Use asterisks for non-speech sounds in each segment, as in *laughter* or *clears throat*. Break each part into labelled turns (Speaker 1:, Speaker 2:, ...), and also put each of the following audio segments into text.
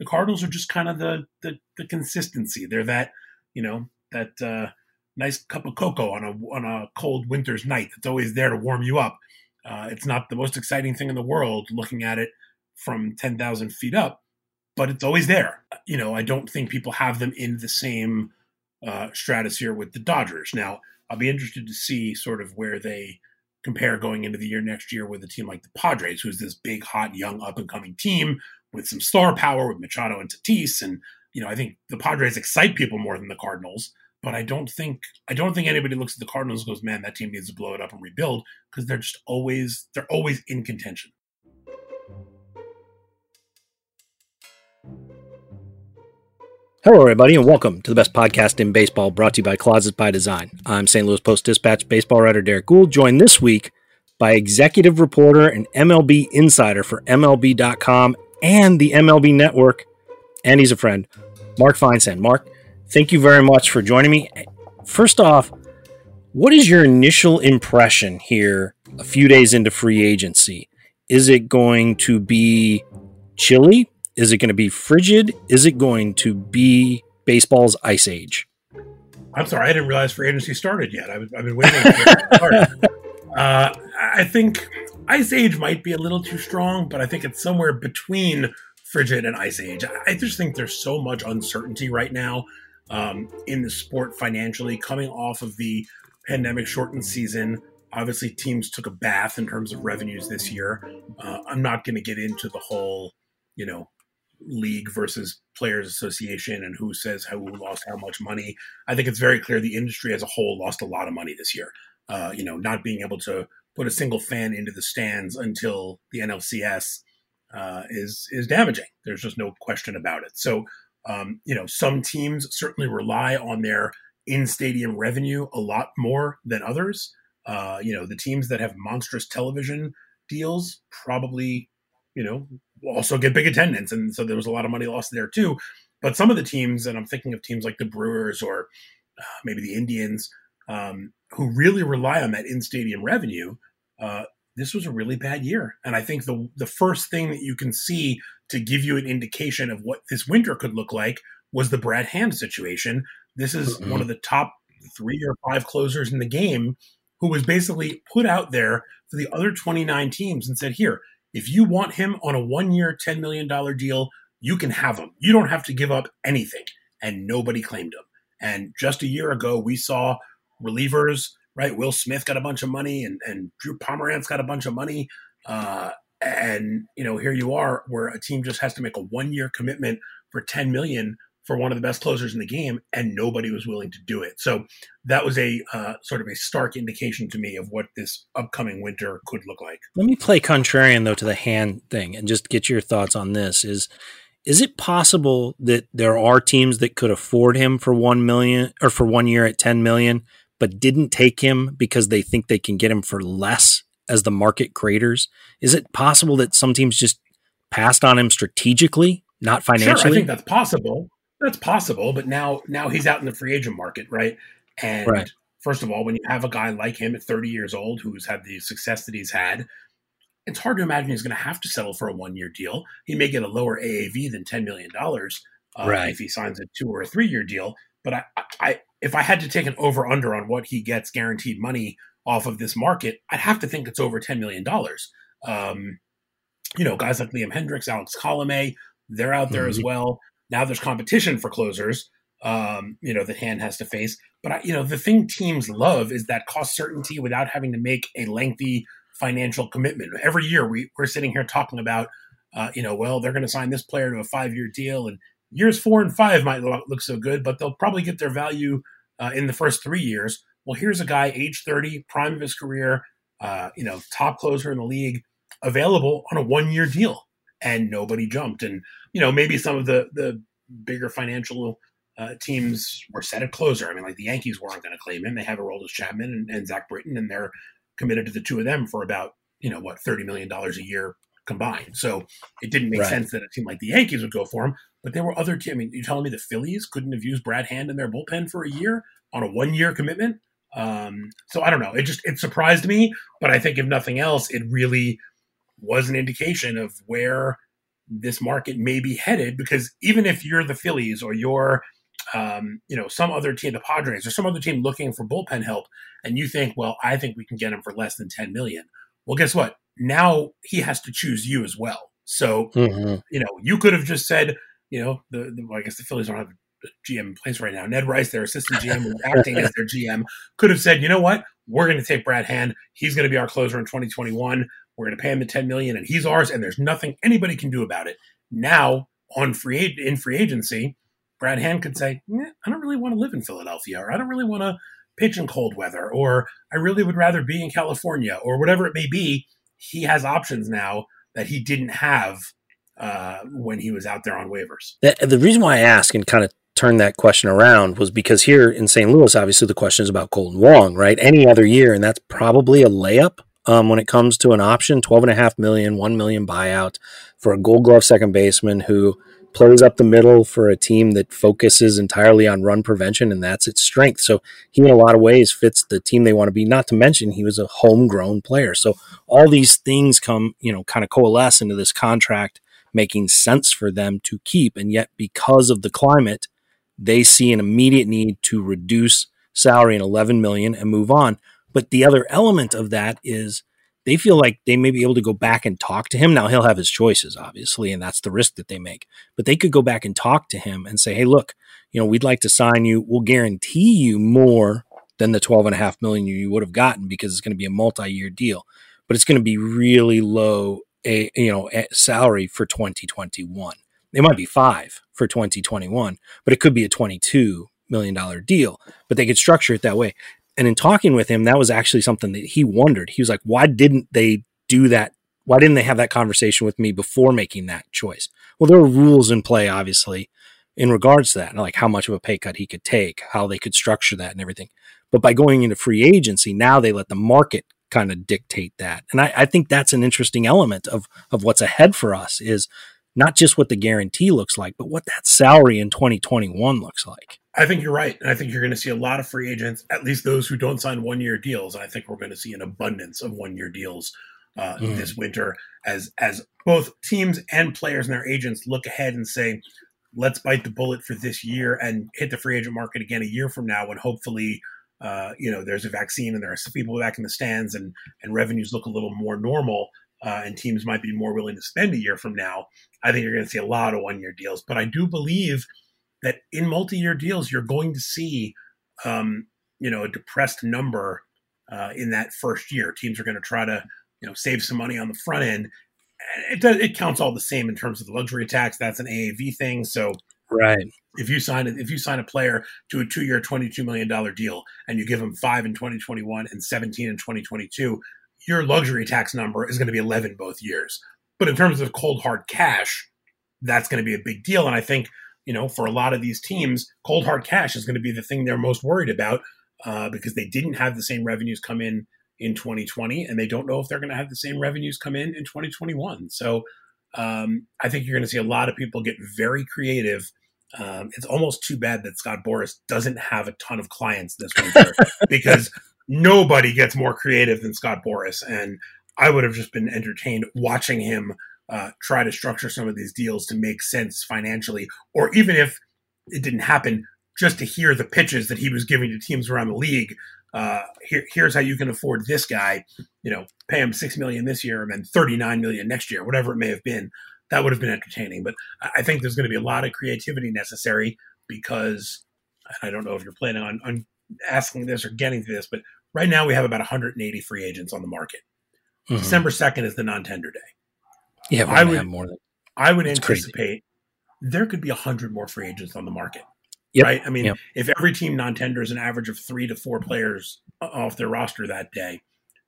Speaker 1: the Cardinals are just kind of the the, the consistency. They're that you know that uh, nice cup of cocoa on a on a cold winter's night that's always there to warm you up. Uh, it's not the most exciting thing in the world looking at it from ten thousand feet up, but it's always there. You know, I don't think people have them in the same uh, stratosphere with the Dodgers. Now, I'll be interested to see sort of where they compare going into the year next year with a team like the Padres, who's this big, hot, young, up and coming team with some star power with Machado and Tatis. And, you know, I think the Padres excite people more than the Cardinals. But I don't think I don't think anybody looks at the Cardinals and goes, man, that team needs to blow it up and rebuild because they're just always they're always in contention.
Speaker 2: Hello, everybody, and welcome to the best podcast in baseball brought to you by Closet by Design. I'm St. Louis Post Dispatch baseball writer Derrick Goold, joined this week by executive reporter and MLB insider for MLB.com and the MLB Network, and he's a friend, Mark Feinsand. Mark, thank you very much for joining me. First off, what is your initial impression here a few days into free agency? Is it going to be chilly? Is it going to be frigid? Is it going to be baseball's ice age?
Speaker 1: I'm sorry, I didn't realize free agency started yet. I've, I've been waiting. For *laughs* uh, I think ice age might be a little too strong, but I think it's somewhere between frigid and ice age. I just think there's so much uncertainty right now um, in the sport financially, coming off of the pandemic shortened season. Obviously, teams took a bath in terms of revenues this year. Uh, I'm not going to get into the whole, you know, league versus players association and who says who lost how much money. I think it's very clear the industry as a whole lost a lot of money this year. Uh, you know, not being able to put a single fan into the stands until the NLCS uh, is is damaging. There's just no question about it. So, um, you know, some teams certainly rely on their in stadium revenue a lot more than others. Uh, you know, the teams that have monstrous television deals probably you know, also get big attendance. And so there was a lot of money lost there too. But some of the teams, and I'm thinking of teams like the Brewers or uh, maybe the Indians, um, who really rely on that in stadium revenue, uh, this was a really bad year. And I think the the first thing that you can see to give you an indication of what this winter could look like was the Brad Hand situation. This is mm-hmm. one of the top three or five closers in the game who was basically put out there for the other 29 teams and said, here, if you want him on a one year, $10 million deal, you can have him. You don't have to give up anything. And nobody claimed him. And just a year ago, we saw relievers, right? Will Smith got a bunch of money and, and Drew Pomeranz got a bunch of money. Uh, and, you know, here you are where a team just has to make a one year commitment for 10 million for one of the best closers in the game, and nobody was willing to do it. So that was a uh, sort of a stark indication to me of what this upcoming winter could look like.
Speaker 2: Let me play contrarian though to the hand thing and just get your thoughts on this. Is is it possible that there are teams that could afford him for one million or for one year at ten million, but didn't take him because they think they can get him for less as the market craters? Is it possible that some teams just passed on him strategically, not financially? Sure,
Speaker 1: I think that's possible. That's possible, but now now he's out in the free agent market, right? And right. first of all, when you have a guy like him at 30 years old who's had the success that he's had, it's hard to imagine he's going to have to settle for a one year deal. He may get a lower AAV than $10 million uh, right. if he signs a two or a three year deal. But I, I, if I had to take an over under on what he gets guaranteed money off of this market, I'd have to think it's over $10 million. Um, you know, guys like Liam Hendriks, Alex Colome, they're out there mm-hmm. as well. Now there's competition for closers, um, you know, that Hand has to face. But, I, you know, the thing teams love is that cost certainty without having to make a lengthy financial commitment. Every year we, we're sitting here talking about, uh, you know, well, they're going to sign this player to a five year deal and years four and five might look so good, but they'll probably get their value uh, in the first three years. Well, here's a guy, age 30, prime of his career, uh, you know, top closer in the league, available on a one year deal and nobody jumped. And you know, maybe some of the the bigger financial uh, teams were set at closer. I mean, like the Yankees weren't going to claim him; they have Aroldis Chapman and, and Zach Britton, and they're committed to the two of them for about you know what thirty million dollars a year combined. So it didn't make right. sense that a team like the Yankees would go for him. But there were other teams. I mean, you're telling me the Phillies couldn't have used Brad Hand in their bullpen for a year on a one year commitment? Um, so I don't know. It just it surprised me, but I think if nothing else, it really was an indication of where this market may be headed because even if you're the Phillies or you're um, you know some other team, the Padres or some other team looking for bullpen help, and you think, well, I think we can get him for less than 10 million. Well, guess what? Now he has to choose you as well. So mm-hmm. you know you could have just said, you know, the, the well, I guess the Phillies don't have a GM in place right now. Ned Rice, their assistant GM, acting as their GM, could have said, you know what? We're going to take Brad Hand. He's going to be our closer in 2021. We're going to pay him the 10 million and he's ours and there's nothing anybody can do about it. Now, on free in free agency, Brad Hand could say, eh, I don't really want to live in Philadelphia or I don't really want to pitch in cold weather or I really would rather be in California or whatever it may be. He has options now that he didn't have uh, when he was out there on waivers.
Speaker 2: The, the reason why I ask and kind of turn that question around was because here in St. Louis, obviously the question is about Kolten Wong, right? Any other year, and that's probably a layup um, when it comes to an option, twelve and a half million, one million buyout for a Gold Glove second baseman who plays up the middle for a team that focuses entirely on run prevention, and that's its strength. So he, in a lot of ways, fits the team they want to be. Not to mention he was a homegrown player. So all these things come, you know, kind of coalesce into this contract making sense for them to keep, and yet because of the climate, they see an immediate need to reduce salary in 11 million and move on. But the other element of that is they feel like they may be able to go back and talk to him. Now he'll have his choices, obviously, and that's the risk that they make. But they could go back and talk to him and say, hey, look, you know, we'd like to sign you. We'll guarantee you more than the 12 and a half million you would have gotten because it's going to be a multi-year deal. But it's going to be really low a you know a salary for 2021. It might be five for 2021, but it could be a 22 million dollar deal. But they could structure it that way. And in talking with him, that was actually something that he wondered. He was like, why didn't they do that? Why didn't they have that conversation with me before making that choice? Well, there were rules in play, obviously, in regards to that, like how much of a pay cut he could take, how they could structure that, and everything. But by going into free agency, now they let the market kind of dictate that. And I, I, think that's an interesting element of of what's ahead for us is not just what the guarantee looks like, but what that salary in 2021 looks like.
Speaker 1: I think you're right. And I think you're going to see a lot of free agents, at least those who don't sign one year deals. And I think we're going to see an abundance of one year deals uh, mm. this winter as as both teams and players and their agents look ahead and say, let's bite the bullet for this year and hit the free agent market again a year from now when hopefully uh, you know there's a vaccine and there are some people back in the stands and and revenues look a little more normal uh, and teams might be more willing to spend a year from now. I think you're going to see a lot of one year deals. But I do believe that in multi year deals, you're going to see, um, you know, a depressed number uh, in that first year. Teams are going to try to, you know, save some money on the front end. It does. It counts all the same in terms of the luxury tax. That's an AAV thing. So
Speaker 2: right.
Speaker 1: If you sign it, if you sign a player to a two-year, twenty-two million dollar deal, and you give him five in twenty twenty-one and seventeen in twenty twenty-two, your luxury tax number is going to be 11 both years. But in terms of cold hard cash, that's going to be a big deal. And I think, you know, for a lot of these teams, cold hard cash is going to be the thing they're most worried about uh, because they didn't have the same revenues come in in 2020, and they don't know if they're going to have the same revenues come in in 2021. So um, I think you're going to see a lot of people get very creative. Um, it's almost too bad that Scott Boras doesn't have a ton of clients this winter *laughs* because nobody gets more creative than Scott Boras. and I would have just been entertained watching him uh, try to structure some of these deals to make sense financially, or even if it didn't happen, just to hear the pitches that he was giving to teams around the league. Uh, here, here's how you can afford this guy. You know, pay him six million this year and then thirty nine million next year, whatever it may have been. That would have been entertaining. But I think there's going to be a lot of creativity necessary because I don't know if you're planning on, on asking this or getting to this, but Right now, we have about 180 free agents on the market. Mm-hmm. December 2nd is the non-tender day.
Speaker 2: Yeah, I would have more than.
Speaker 1: I would anticipate crazy. there could be 100 more free agents on the market. Yep. Right? I mean, yep. if every team non-tenders an average of three to four players off their roster that day,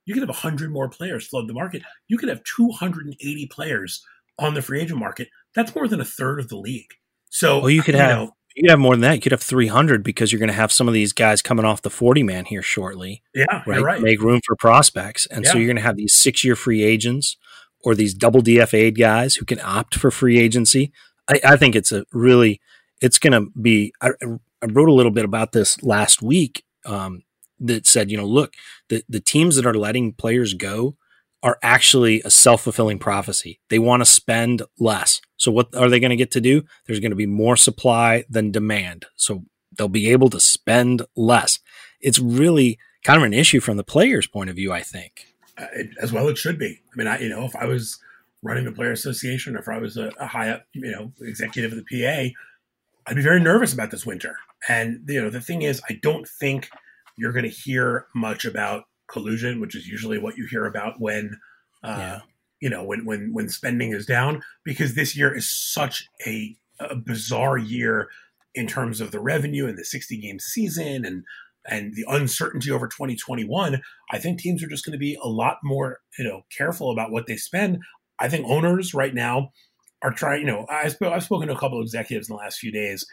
Speaker 1: you could have 100 more players flood the market. You could have 280 players on the free agent market. That's more than a third of the league. So,
Speaker 2: well, you could you have know, you could have more than that. You could have 300 because you're going to have some of these guys coming off the 40 man here shortly.
Speaker 1: Yeah,
Speaker 2: right.
Speaker 1: right.
Speaker 2: Make room for prospects. And yeah. so you're going to have these six year free agents or these double DFA'd guys who can opt for free agency. I, I think it's a really, it's going to be, I, I, wrote a little bit about this last week um, that said, you know, look, the, the teams that are letting players go are actually a self fulfilling prophecy. They want to spend less So what are they going to get to do? There's going to be more supply than demand. So they'll be able to spend less. It's really kind of an issue from the player's point of view, I think.
Speaker 1: Uh, it, as well, it should be. I mean, I, you know, if I was running the player association, or if I was a, a high up, you know, executive of the PA, I'd be very nervous about this winter. And you know, the thing is, I don't think you're going to hear much about collusion, which is usually what you hear about when, uh, yeah. you know, when when when spending is down, because this year is such a, a bizarre year in terms of the revenue and the 60 game season and and the uncertainty over 2021 i think teams are just going to be a lot more you know careful about what they spend i think owners right now are trying you know I i've spoken to a couple of executives in the last few days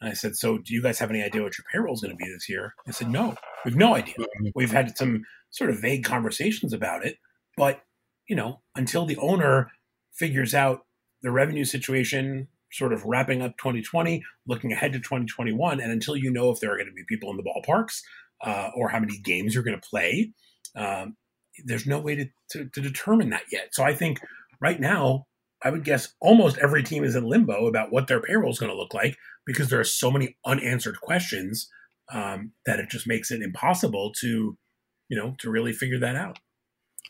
Speaker 1: and i said so do you guys have any idea what your payroll is going to be this year i said no we've no idea mm-hmm. we've had some sort of vague conversations about it but you know until the owner figures out the revenue situation sort of wrapping up 2020, looking ahead to 2021. And until you know if there are going to be people in the ballparks uh, or how many games you're going to play, um, there's no way to, to, to determine that yet. So I think right now, I would guess almost every team is in limbo about what their payroll is going to look like because there are so many unanswered questions um, that it just makes it impossible to, you know, to really figure that out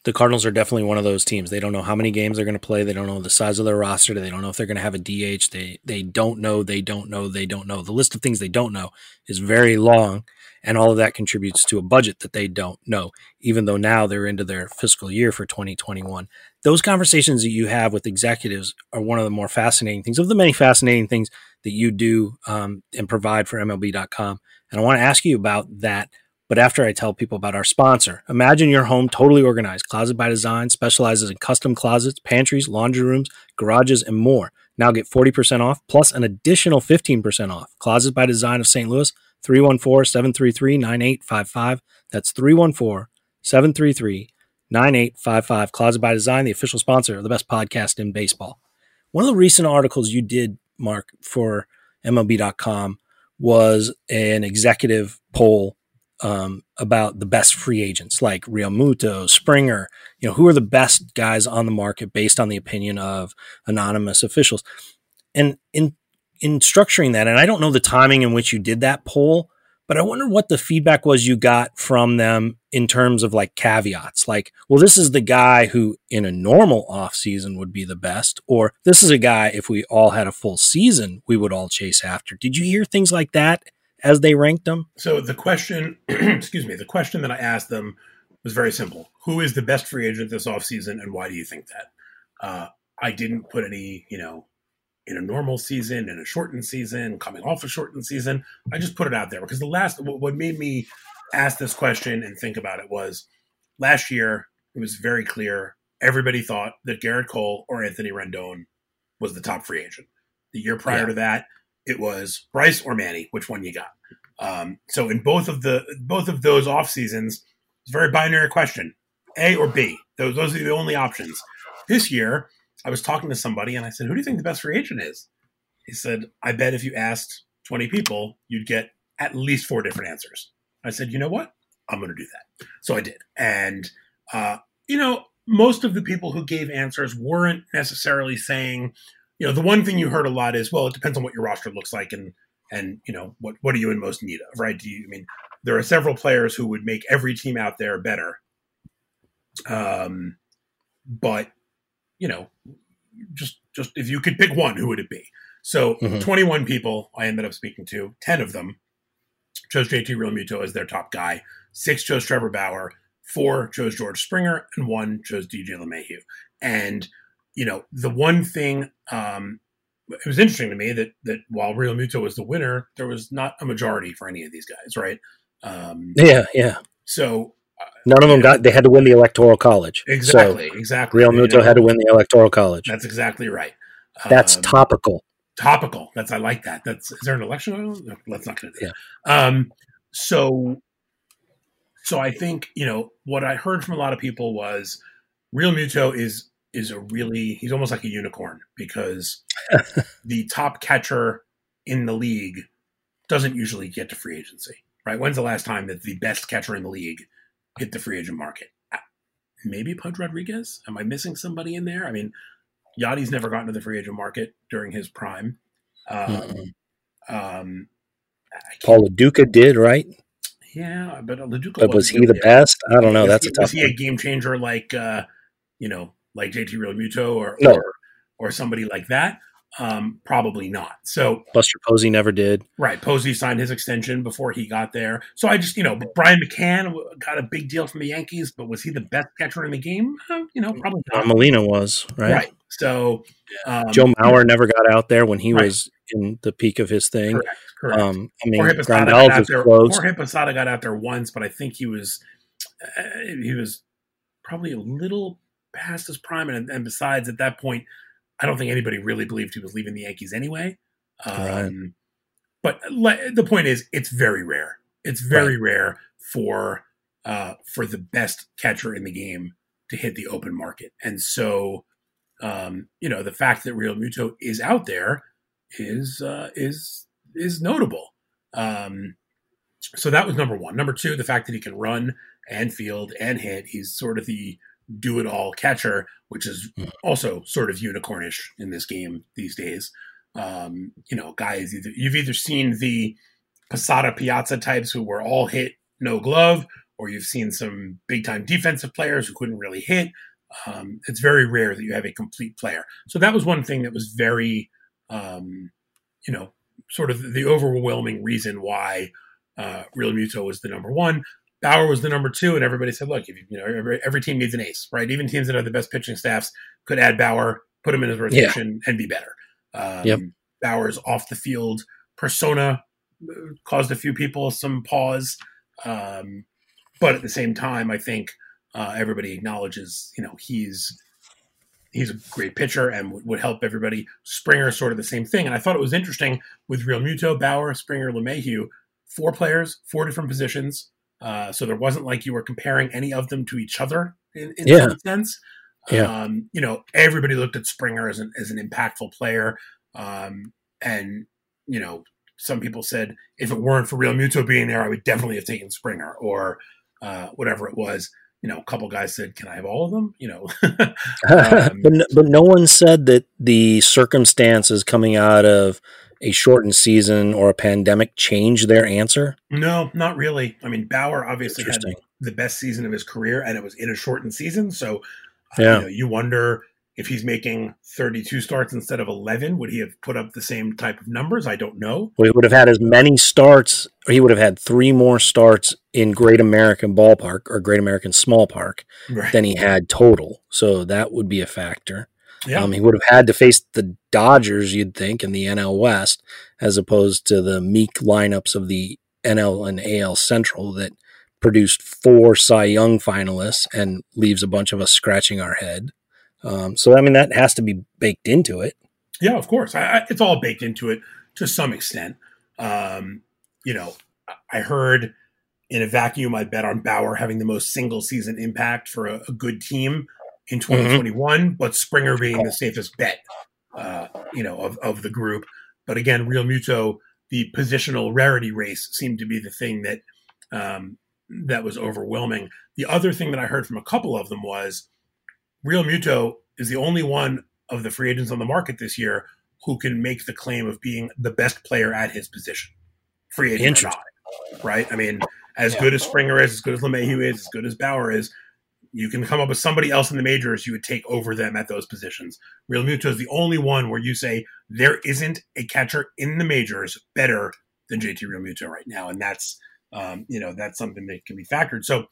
Speaker 2: the Cardinals are definitely one of those teams. They don't know how many games they're going to play. They don't know the size of their roster. They don't know if they're going to have a DH. They they don't know. They don't know. They don't know. The list of things they don't know is very long, and all of that contributes to a budget that they don't know. Even though now they're into their fiscal year for 2021, those conversations that you have with executives are one of the more fascinating things of the many fascinating things that you do um, and provide for MLB.com. And I want to ask you about that but after I tell people about our sponsor. Imagine your home totally organized. Closet by Design specializes in custom closets, pantries, laundry rooms, garages, and more. Now get 40% off plus an additional 15% off. Closet by Design of St. Louis, 314 733 9855. That's 314 733 9855. Closet by Design, the official sponsor of the best podcast in baseball. One of the recent articles you did, Mark, for MLB.com was an executive poll um, about the best free agents like Realmuto, Springer, you know, who are the best guys on the market based on the opinion of anonymous officials. And in in structuring that, and I don't know the timing in which you did that poll, but I wonder what the feedback was you got from them in terms of like caveats, like, well, this is the guy who in a normal off season would be the best, or this is a guy if we all had a full season, we would all chase after. Did you hear things like that as they ranked them?
Speaker 1: So the question, *clears throat* excuse me, the question that I asked them was very simple. Who is the best free agent this offseason and why do you think that? Uh, I didn't put any, you know, in a normal season, in a shortened season, coming off a shortened season. I just put it out there because the last, what made me ask this question and think about it was last year, it was very clear. Everybody thought that Gerrit Cole or Anthony Rendon was the top free agent. The year prior yeah. to that, it was Bryce or Manny, which one you got. Um, so in both of the both of those off seasons, it's a very binary question: A or B. Those those are the only options. This year, I was talking to somebody and I said, "Who do you think the best free agent is?" He said, "I bet if you asked twenty people, you'd get at least four different answers." I said, "You know what? I'm going to do that." So I did, and uh, you know, most of the people who gave answers weren't necessarily saying you know, the one thing you heard a lot is, well, it depends on what your roster looks like and and you know what what are you in most need of, right? Do you I mean there are several players who would make every team out there better. Um, but you know, just just if you could pick one, who would it be? So mm-hmm. 21 people I ended up speaking to, 10 of them chose JT Realmuto as their top guy. Six chose Trevor Bauer, four chose George Springer, and one chose DJ LeMahieu. And you know, the one thing um, it was interesting to me that that while Realmuto was the winner, there was not a majority for any of these guys, right?
Speaker 2: Um, yeah, yeah.
Speaker 1: So
Speaker 2: uh, none of them got. They had to win the electoral college.
Speaker 1: Exactly, so exactly.
Speaker 2: Realmuto you know, had to win the electoral college.
Speaker 1: That's exactly right.
Speaker 2: That's um, topical.
Speaker 1: Topical. That's I like that. That's is there an election? No, let's not get into yeah. Um, so, so I think you know what I heard from a lot of people was Realmuto is is a really he's almost like a unicorn because *laughs* the top catcher in the league doesn't usually get to free agency, right? When's the last time that the best catcher in the league hit the free agent market? Uh, maybe Pudge Rodriguez. Am I missing somebody in there? I mean, Yadi's never gotten to the free agent market during his prime. Um, um,
Speaker 2: Paul Lo Duca did, right?
Speaker 1: Yeah, but Lo Duca
Speaker 2: But was he the best? I don't know.
Speaker 1: Was
Speaker 2: That's
Speaker 1: he,
Speaker 2: a tough
Speaker 1: was he a game changer like uh, you know, like JT Realmuto or,
Speaker 2: No.
Speaker 1: or or somebody like that? Um, probably not. So
Speaker 2: Buster Posey never did.
Speaker 1: right, Posey signed his extension before he got there. So I just you know, Brian McCann got a big deal from the Yankees, but was he the best catcher in the game? Uh, you know, probably not.
Speaker 2: Molina was, right?
Speaker 1: Right. So um,
Speaker 2: Joe Mauer never got out there when he
Speaker 1: Right.
Speaker 2: was in the peak of his thing.
Speaker 1: correct, correct.
Speaker 2: Um, I mean, Grandal
Speaker 1: got out
Speaker 2: was
Speaker 1: there.
Speaker 2: close.
Speaker 1: Jorge Posada got out there once, but I think he was uh, he was probably a little past his prime. And, and besides, at that point, I don't think anybody really believed he was leaving the Yankees anyway. Um,
Speaker 2: Right.
Speaker 1: But le- the point is, it's very rare. It's very rare for uh, for the best catcher in the game to hit the open market, and so um, you know the fact that Realmuto is out there is uh, is is notable. Um, so that was number one. Number two, the fact that he can run and field and hit. He's sort of the do it all catcher, which is
Speaker 2: Mhm.
Speaker 1: also sort of unicornish in this game these days. Um, you know, guys, either, you've either seen the Posada Piazza types who were all hit no glove, or you've seen some big time defensive players who couldn't really hit. Um, it's very rare that you have a complete player. So that was one thing that was very, um, you know, sort of the overwhelming reason why uh, Realmuto was the number one. Bauer was the number two, and everybody said, "Look, if you, you know, every, every team needs an ace, right? Even teams that have the best pitching staffs could add Bauer, put him in his rotation, and be better." Um,
Speaker 2: Yep.
Speaker 1: Bauer's off the field persona uh, caused a few people some pause, um, but at the same time, I think uh, everybody acknowledges, you know, he's he's a great pitcher and would, would help everybody. Springer, sort of the same thing, and I thought it was interesting with Realmuto, Bauer, Springer, LeMahieu, four players, four different positions. Uh, so there wasn't like you were comparing any of them to each other in, in
Speaker 2: Yeah.
Speaker 1: some sense.
Speaker 2: Yeah.
Speaker 1: Um, you know, everybody looked at Springer as an as an impactful player. Um, and, you know, some people said if it weren't for Realmuto being there, I would definitely have taken Springer or uh, whatever it was. You know, a couple guys said, "Can I have all of them?" You know, *laughs* Um,
Speaker 2: but no, but no one said that the circumstances coming out of a shortened season or a pandemic change their answer.
Speaker 1: no, not really. I mean, Bauer obviously had the best season of his career, and it was in a shortened season. So, uh,
Speaker 2: Yeah.
Speaker 1: you, know, you wonder if he's making 32 starts instead of 11, would he have put up the same type of numbers? I don't know.
Speaker 2: Well, he would have had as many starts, or he would have had three more starts in Great American Ballpark or Great American Small Park
Speaker 1: Right.
Speaker 2: than he had total. So that would be a factor.
Speaker 1: Yeah.
Speaker 2: Um, he would have had to face the Dodgers, you'd think, in the NL West, as opposed to the meek lineups of the NL and AL Central that produced four Cy Young finalists and leaves a bunch of us scratching our head. Um, so, I mean, that has to be baked into it.
Speaker 1: Yeah, of course. I, I, it's all baked into it to some extent. Um, you know, I- heard in a vacuum, I bet on Bauer having the most single season impact for a, a good team in 2021, but Springer being the safest bet, uh, you know, of, of the group. But again, Realmuto, the positional rarity race seemed to be the thing that um, that was overwhelming. The other thing that I heard from a couple of them was Realmuto is the only one of the free agents on the market this year who can make the claim of being the best player at his position, free agent not. Right? I mean, as
Speaker 2: Yeah.
Speaker 1: good as Springer is, as good as LeMahieu is, as good as Bauer is, you can come up with somebody else in the majors you would take over them at those positions. Realmuto is the only one where you say there isn't a catcher in the majors better than JT Realmuto right now, and that's um, you know that's something that can be factored. So,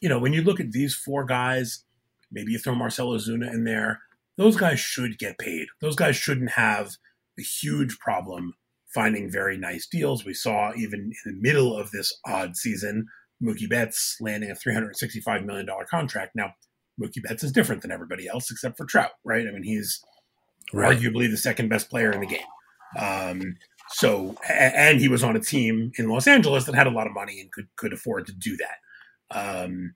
Speaker 1: you know, when you look at these four guys, maybe you throw Marcell Ozuna in there. Those guys should get paid. Those guys shouldn't have a huge problem finding very nice deals. We saw even in the middle of this odd season, Mookie Betts landing a $365 million contract. Now, Mookie Betts is different than everybody else except for Trout, right? I mean, he's arguably the second best player in the game. Um, so, and he was on a team in Los Angeles that had a lot of money and could could afford to do that. Um,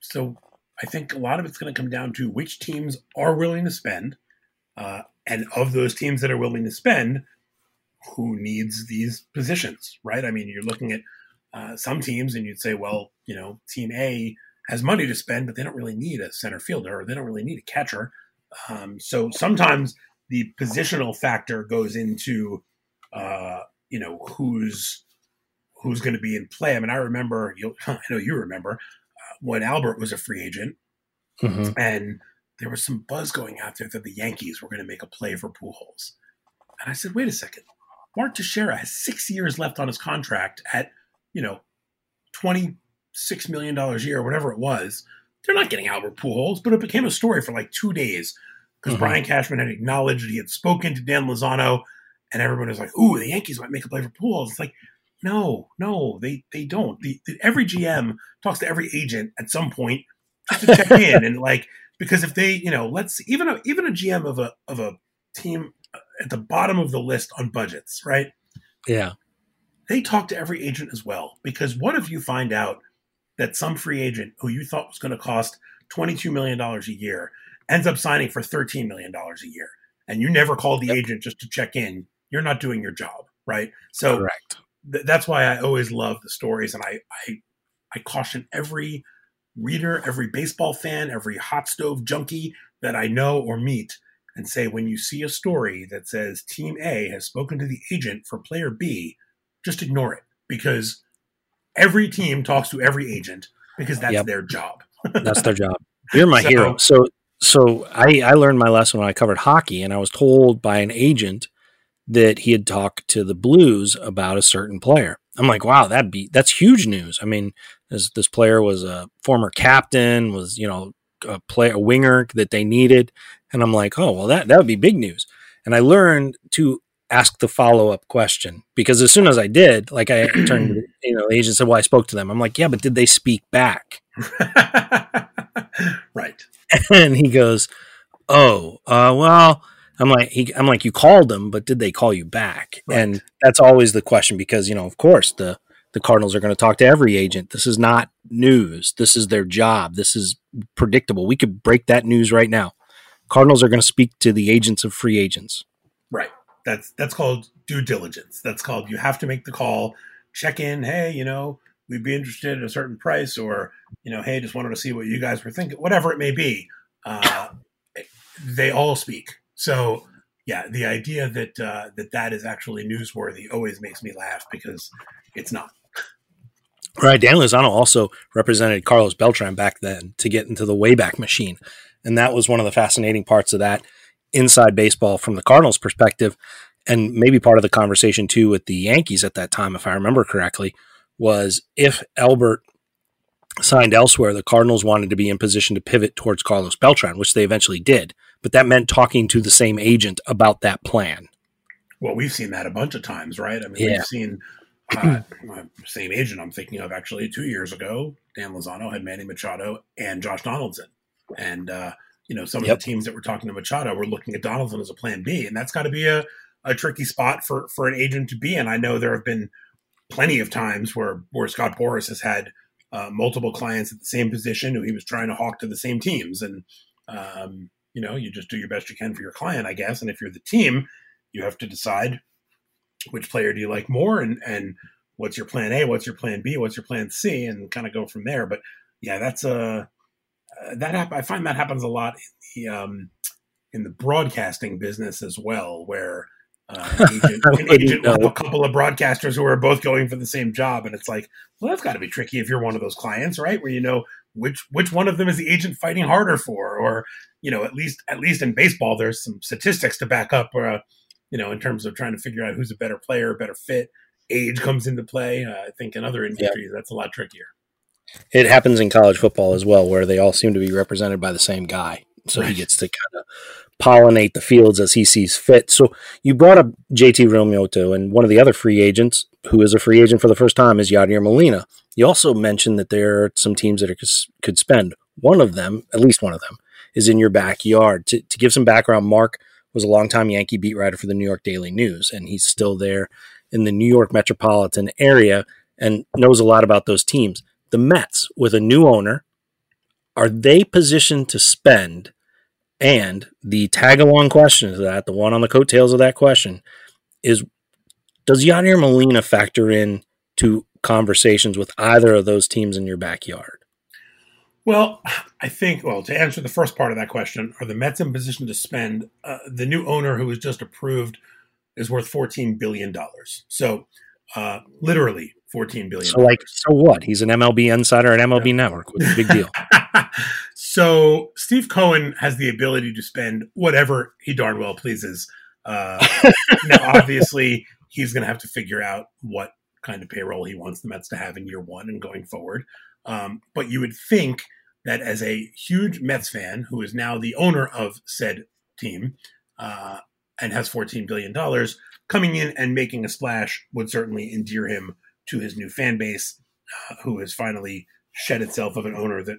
Speaker 1: so, I think a lot of it's going to come down to which teams are willing to spend, uh, and of those teams that are willing to spend, who needs these positions, right? I mean, you're looking at uh, some teams, and you'd say, well, you know, Team A has money to spend, but they don't really need a center fielder, or they don't really need a catcher. Um, so sometimes the positional factor goes into, uh, you know, who's who's going to be in play. I mean, I remember, *laughs* I know you remember uh, when Albert was a free agent, mm-hmm. and there was some buzz going out there that the Yankees were going to make a play for Pujols. And I said, wait a second. Mark Teixeira has six years left on his contract at, you know, $26 million a year, whatever it was. They're not getting Albert Pujols, but it became a story for like two days because mm-hmm. Brian Cashman had acknowledged he had spoken to Dan Lozano, and everyone was like, "Ooh, the Yankees might make a play for Pujols." It's like, no, no, they they don't. The, the, every GM talks to every agent at some point just to check *laughs* in, and like because if they, you know, let's even a, even a GM of a of a team at the bottom of the list on budgets, right?
Speaker 2: Yeah,
Speaker 1: they talk to every agent as well because what if you find out that some free agent who you thought was going to cost twenty two million dollars a year ends up signing for $13 million a year and you never call the yep. agent just to check in, you're not doing your job, right? So th- that's why I always love the stories and I, I, I caution every reader, every baseball fan, every hot stove junkie that I know or meet and say when you see a story that says team A has spoken to the agent for player B, just ignore it because every team talks to every agent because that's yep. their job. *laughs*
Speaker 2: that's their job. You're my so, hero. So so I, I learned my lesson when I covered hockey, and I was told by an agent that he had talked to the Blues about a certain player. I'm like, wow, that be that's huge news. I mean, this this player was a former captain, was you know a play a winger that they needed, and I'm like, oh well, that that would be big news. And I learned to ask the follow up question because as soon as I did, like I *clears throat* turned, you know, the agent said, well, I spoke to them. I'm like, yeah, but did they speak back? *laughs*
Speaker 1: right.
Speaker 2: and he goes, "Oh, uh, well." I'm like, he, I'm like, you called them, but did they call you back? Right. And that's always the question because you know, of course, the the Cardinals are going to talk to every agent. This is not news. This is their job. This is predictable. We could break that news right now. Cardinals are going to speak to the agents of free agents.
Speaker 1: That's that's called due diligence. That's called you have to make the call, check in. Hey, you know, we'd be interested at a certain price, or you know, hey, just wanted to see what you guys were thinking, whatever it may be. Uh, they all speak. So yeah, the idea that uh, that that is actually newsworthy always makes me laugh because it's not.
Speaker 2: Right, Dan Lozano also represented Carlos Beltran back then to get into the Wayback Machine, and that was one of the fascinating parts of that inside baseball from the Cardinals' perspective, and maybe part of the conversation too with the Yankees at that time, if I remember correctly, was if Albert signed elsewhere, the Cardinals wanted to be in position to pivot towards Carlos Beltran, which they eventually did. But that meant talking to the same agent about that plan.
Speaker 1: Well, we've seen that a bunch of times, right? I mean, yeah. we've seen *clears throat* uh, same agent I'm thinking of actually two years ago. Dan Lozano had Manny Machado and Josh Donaldson, and uh, you know some of the teams that were talking to Machado were looking at Donaldson as a plan B, and that's got to be a, a tricky spot for for an agent to be in. I know there have been plenty of times where where Scott Boras has had uh, multiple clients at the same position who he was trying to hawk to the same teams, and um, you know you just do your best you can for your client, I guess. And if you're the team, you have to decide which player do you like more, and and what's your plan A, what's your plan B, what's your plan C, and kind of go from there. But yeah, that's a uh, that hap- I find that happens a lot in the um, in the broadcasting business as well, where uh, *laughs* agent, an agent with a couple of broadcasters who are both going for the same job, and it's like, well, that's got to be tricky if you're one of those clients, right? Where you know which which one of them is the agent fighting harder for, or you know, at least at least in baseball, there's some statistics to back up, uh, you know, in terms of trying to figure out who's a better player, better fit. Age comes into play. Uh, I think in other industries, yeah. that's a lot trickier.
Speaker 2: It happens in college football as well, where they all seem to be represented by the same guy. So right. he gets to kind of pollinate the fields as he sees fit. So you brought up JT Realmuto, and one of the other free agents who is a free agent for the first time is Yadier Molina. You also mentioned that there are some teams that are, could spend. One of them, at least one of them, is in your backyard. To, to give some background, Mark was a longtime Yankee beat writer for the New York Daily News, and he's still there in the New York metropolitan area and knows a lot about those teams. The Mets, with a new owner, are they positioned to spend and the tag along question to that, the one on the coattails of that question, is does Yadier Molina factor in to conversations with either of those teams in your backyard?
Speaker 1: Well, I think, well, to answer the first part of that question, are the Mets in position to spend? Uh, the new owner who was just approved is worth $14 billion. So, uh, literally 14 billion.
Speaker 2: So, like, so what? He's an MLB insider at MLB yeah. Network. What's the big deal? *laughs*
Speaker 1: so, Steve Cohen has the ability to spend whatever he darn well pleases. Uh, *laughs* now, obviously, he's going to have to figure out what kind of payroll he wants the Mets to have in year one and going forward. Um, but you would think that as a huge Mets fan who is now the owner of said team uh, and has $14 billion, coming in and making a splash would certainly endear him to his new fan base, uh, who has finally shed itself of an owner that,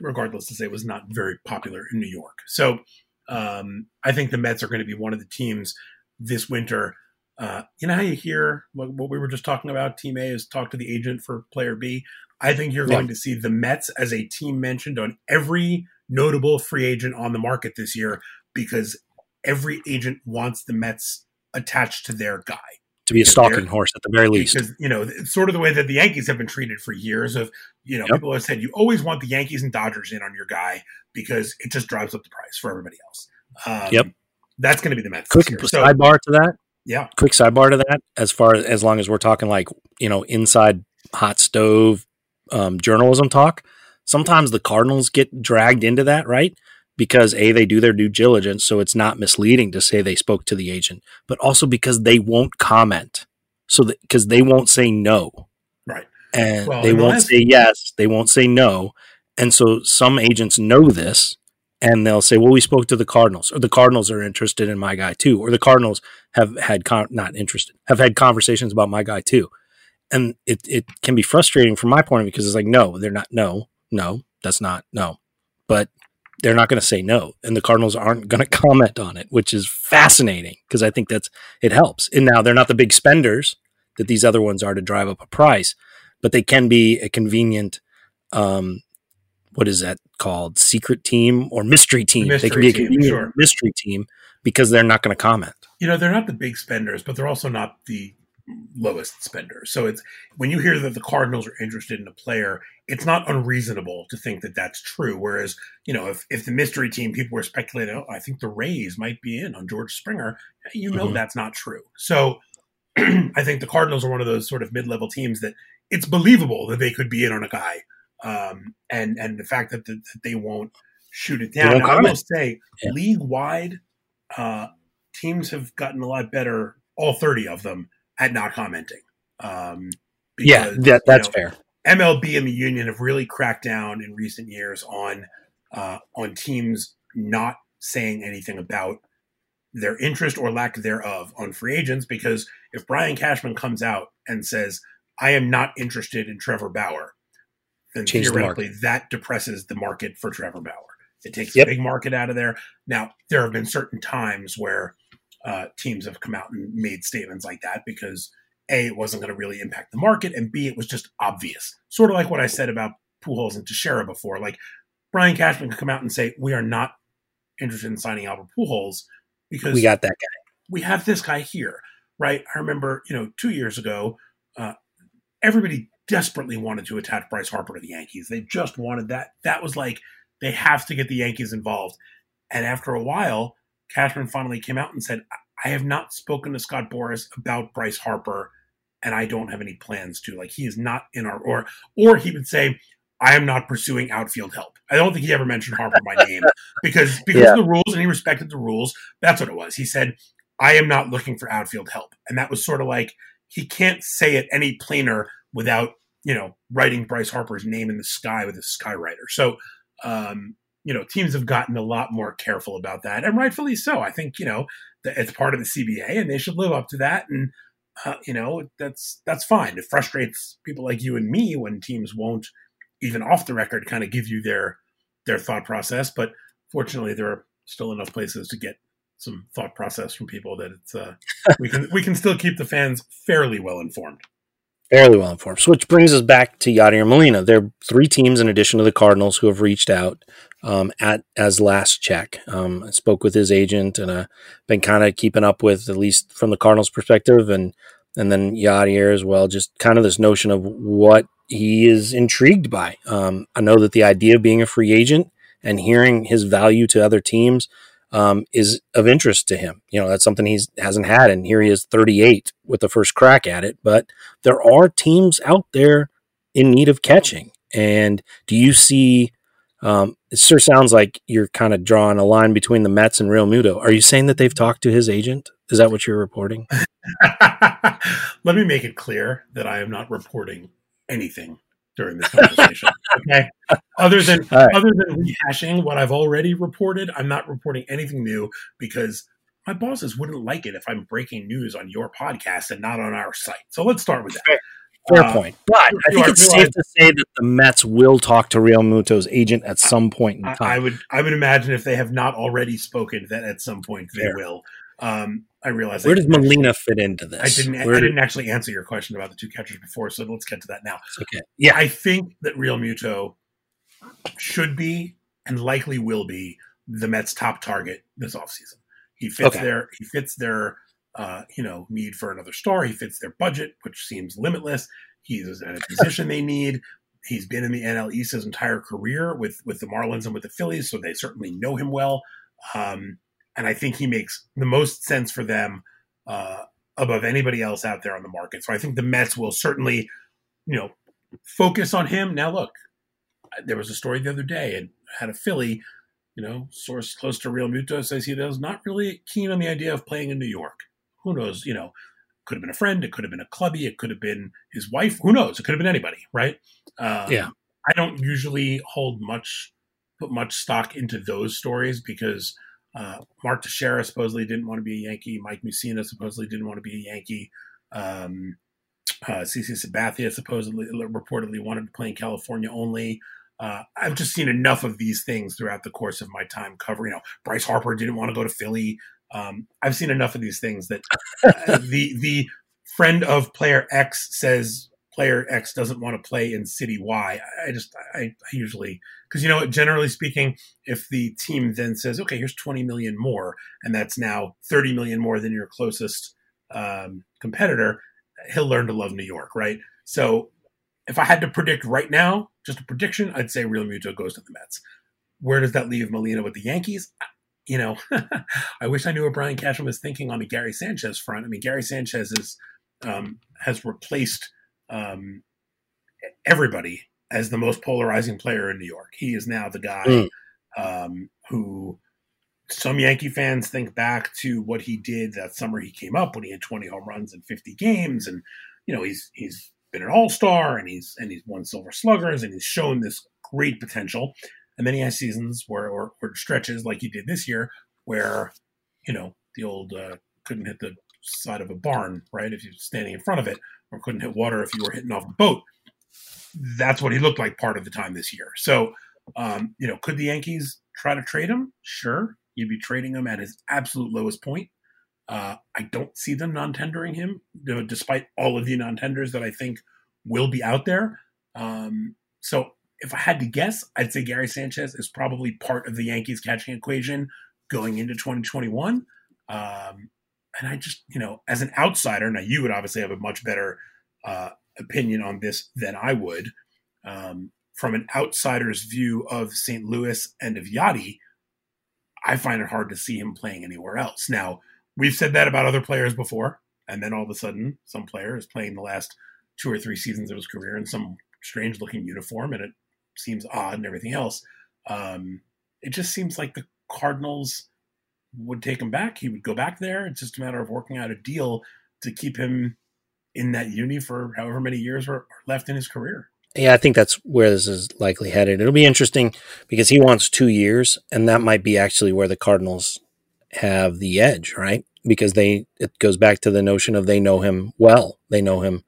Speaker 1: regardless to say, was not very popular in New York. So um, I think the Mets are going to be one of the teams this winter. Uh, you know how you hear what, what, we were just talking about? Team A is talk to the agent for player B. I think you're yeah. going to see the Mets as a team mentioned on every notable free agent on the market this year because every agent wants the Mets attached to their guy.
Speaker 2: To be a stalking horse at the very least.
Speaker 1: Because, you know, it's sort of the way that the Yankees have been treated for years of, you know, yep. people have said you always want the Yankees and Dodgers in on your guy because it just drives up the price for everybody else. Um,
Speaker 2: yep.
Speaker 1: That's going to be the Mets.
Speaker 2: Quick sidebar to that.
Speaker 1: Yeah.
Speaker 2: Quick sidebar to that. As far as, as long as we're talking like, you know, inside hot stove um, journalism talk, sometimes the Cardinals get dragged into that, right? Because A, they do their due diligence, so it's not misleading to say they spoke to the agent, but also because they won't comment. So, because they won't say no.
Speaker 1: Right.
Speaker 2: And well, they won't last- say yes, they won't say no. And so some agents know this and they'll say, "Well, we spoke to the Cardinals, or the Cardinals are interested in my guy too, or the Cardinals have had con- not interested, have had conversations about my guy too." and it it can be frustrating from my point of view because it's like no they're not no no that's not no but they're not going to say no and the cardinals aren't going *laughs* to comment on it which is fascinating because i think that's it helps. And now they're not the big spenders that these other ones are to drive up a price but they can be a convenient um what is that called? Secret team or mystery team. Mystery they can be a convenient team, sure. mystery team because they're not going to comment.
Speaker 1: You know they're not the big spenders but they're also not the lowest spender. So it's when you hear that the Cardinals are interested in a player, it's not unreasonable to think that that's true. Whereas, you know, if, if the mystery team people were speculating, oh, I think the Rays might be in on George Springer, you know mm-hmm. that's not true. So *clears throat* I think the Cardinals are one of those sort of mid level teams that it's believable that they could be in on a guy. Um, and and the fact that, the, that they won't shoot it down. I will say, yeah. league wide, uh, teams have gotten a lot better. All thirty of them at not commenting. Um,
Speaker 2: because, yeah, that, that's you know, fair.
Speaker 1: MLB and the union have really cracked down in recent years on uh, on teams not saying anything about their interest or lack thereof on free agents. Because if Brian Cashman comes out and says, "I am not interested in Trevor Bauer," then Change theoretically the that depresses the market for Trevor Bauer. It takes yep. the big market out of there. Now there have been certain times where uh, teams have come out and made statements like that because a it wasn't going to really impact the market, and b it was just obvious. Sort of like what I said about Pujols and Teixeira before. Like Brian Cashman could come out and say we are not interested in signing Albert Pujols because
Speaker 2: we got that guy.
Speaker 1: We have this guy here, right? I remember, you know, two years ago, uh, everybody desperately wanted to attach Bryce Harper to the Yankees. They just wanted that. That was like they have to get the Yankees involved. And after a while, Cashman finally came out and said, I have not spoken to Scott Boras about Bryce Harper, and I don't have any plans to. Like he is not in our or or he would say, I am not pursuing outfield help. I don't think he ever mentioned Harper by name *laughs* because because yeah. of the rules and he respected the rules. That's what it was. He said, I am not looking for outfield help. And that was sort of like he can't say it any plainer without, you know, writing Bryce Harper's name in the sky with a skywriter. So um, you know, teams have gotten a lot more careful about that, and rightfully so. I think you know it's part of the CBA, and they should live up to that. And uh, you know, that's that's fine. It frustrates people like you and me when teams won't even off the record kind of give you their their thought process. But fortunately, there are still enough places to get some thought process from people that it's uh, *laughs* we can we can still keep the fans fairly well informed
Speaker 2: fairly well informed. So, which brings us back to Yadier Molina. There are three teams in addition to the Cardinals who have reached out um, at as last check. Um, I spoke with his agent and I've been kind of keeping up with at least from the Cardinals' perspective, and and then Yadier as well. Just kind of this notion of what he is intrigued by. Um, I know that the idea of being a free agent and hearing his value to other teams um, is of interest to him. You know, that's something he hasn't had, and here he is, 38, with the first crack at it. But there are teams out there in need of catching. And do you see? Um, it sure sounds like you're kind of drawing a line between the Mets and Realmuto. Are you saying that they've talked to his agent? Is that what you're reporting? *laughs*
Speaker 1: Let me make it clear that I am not reporting anything during this conversation. *laughs* okay. Other than right. other than rehashing what I've already reported, I'm not reporting anything new because my bosses wouldn't like it if I'm breaking news on your podcast and not on our site. So let's start with that.
Speaker 2: Fair, Fair uh, point. But I think it's safe to say that the Mets will talk to Realmuto's agent at some point in time.
Speaker 1: I, I would I would imagine if they have not already spoken that at some point they Fair. will. Um, I realize
Speaker 2: where I does Molina fit into this?
Speaker 1: I didn't. Where I didn't actually answer your question about the two catchers before, so let's get to that now.
Speaker 2: Okay.
Speaker 1: Yeah, I think that Realmuto should be and likely will be the Mets' top target this offseason. He fits okay. their he fits their uh, you know need for another star. He fits their budget, which seems limitless. He's in a position they need. He's been in the NL East his entire career with with the Marlins and with the Phillies, so they certainly know him well. Um, and I think he makes the most sense for them uh, above anybody else out there on the market. So I think the Mets will certainly, you know, focus on him. Now, look, there was a story the other day and had a Philly, you know, source close to Realmuto says he was not really keen on the idea of playing in New York. Who knows? You know, could have been a friend, it could have been a clubby, it could have been his wife. Who knows? It could have been anybody, right?
Speaker 2: Um, yeah.
Speaker 1: I don't usually hold much, put much stock into those stories because uh, Mark Teixeira supposedly didn't want to be a Yankee. Mike Mussina supposedly didn't want to be a Yankee. Um, uh, CC Sabathia supposedly reportedly wanted to play in California only. Uh, I've just seen enough of these things throughout the course of my time covering. You know, Bryce Harper didn't want to go to Philly. Um, I've seen enough of these things that uh, the *laughs* the friend of player X says player X doesn't want to play in city Y. I just I, I usually because you know generally speaking, if the team then says, okay, here's 20 million more, and that's now 30 million more than your closest um, competitor, he'll learn to love New York, right? So if I had to predict right now, just a prediction, I'd say Realmuto goes to the Mets. Where does that leave Molina with the Yankees? You know, *laughs* I wish I knew what Brian Cashman was thinking on the Gary Sanchez front. I mean, Gary Sanchez is um, has replaced um, everybody as the most polarizing player in New York. He is now the guy mm. um, who some Yankee fans think back to what he did that summer he came up when he had 20 home runs in 50 games, and you know he's he's been an All Star and he's and he's won Silver Sluggers and he's shown this great potential. And then he has seasons where or, or stretches like he did this year where you know the old uh, couldn't hit the side of a barn right if you're standing in front of it or couldn't hit water if you were hitting off a boat that's what he looked like part of the time this year. So, um, you know, could the Yankees try to trade him? Sure. You'd be trading him at his absolute lowest point. Uh, I don't see them non-tendering him, you know, despite all of the non-tenders that I think will be out there. Um, so, if I had to guess, I'd say Gary Sanchez is probably part of the Yankees catching equation going into 2021. Um, and I just, you know, as an outsider, now you would obviously have a much better uh, opinion on this than I would. Um, from an outsider's view of St. Louis and of Yadi, I find it hard to see him playing anywhere else. Now, we've said that about other players before, and then all of a sudden, some player is playing the last two or three seasons of his career in some strange looking uniform, and it seems odd and everything else. Um, it just seems like the Cardinals would take him back. He would go back there. It's just a matter of working out a deal to keep him in that uni for however many years are left in his career.
Speaker 2: Yeah, I think that's where this is likely headed. It'll be interesting because he wants two years, and that might be actually where the Cardinals have the edge, right? Because they it goes back to the notion of they know him well. They know him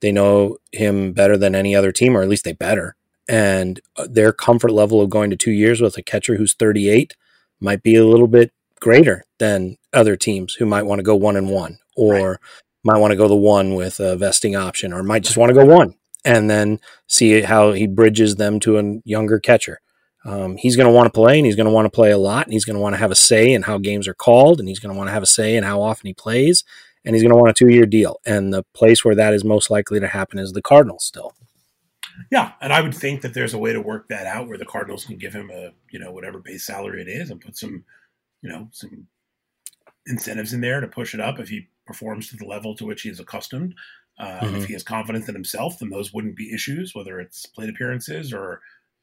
Speaker 2: they know him better than any other team, or at least they better. And uh, their comfort level of going to two years with a catcher who's 38 might be a little bit greater than other teams who might want to go one and one or right might want to go the one with a vesting option, or might just want to go one and then see how he bridges them to a younger catcher. Um, he's going to want to play, and he's going to want to play a lot, and he's going to want to have a say in how games are called, and he's going to want to have a say in how often he plays, and he's going to want a two-year deal. And the place where that is most likely to happen is the Cardinals still.
Speaker 1: Yeah, and I would think that there's a way to work that out where the Cardinals can give him a you know whatever base salary it is and put some you know some incentives in there to push it up if he performs to the level to which he is accustomed. Uh, mm-hmm. If he has confidence in himself, then those wouldn't be issues, whether it's plate appearances or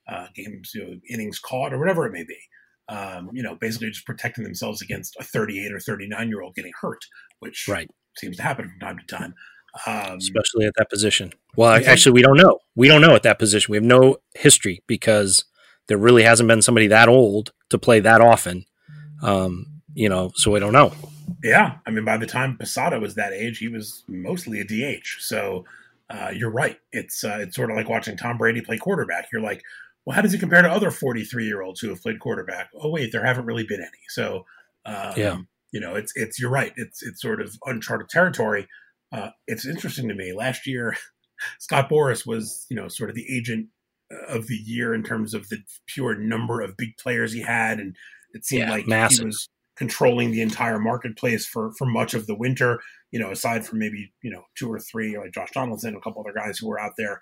Speaker 1: uh, games, you know, innings caught or whatever it may be. Um, you know, basically just protecting themselves against a 38 or 39 year old getting hurt, which
Speaker 2: right.
Speaker 1: seems to happen from time to time.
Speaker 2: Um, Especially at that position. Well, actually, we don't know. We don't know at that position. We have no history because there really hasn't been somebody that old to play that often. Um, you know, so we don't know.
Speaker 1: Yeah, I mean, by the time Posada was that age, he was mostly a DH. So uh, you're right. It's uh, it's sort of like watching Tom Brady play quarterback. You're like, well, how does he compare to other 43 year olds who have played quarterback? Oh, wait, there haven't really been any. So um,
Speaker 2: yeah,
Speaker 1: you know, it's it's you're right. It's it's sort of uncharted territory. Uh, it's interesting to me. Last year, *laughs* Scott Boras was you know sort of the agent of the year in terms of the pure number of big players he had, and it seemed yeah, like massive. he was controlling the entire marketplace for for much of the winter. You know, aside from maybe you know two or three like Josh Donaldson, a couple other guys who were out there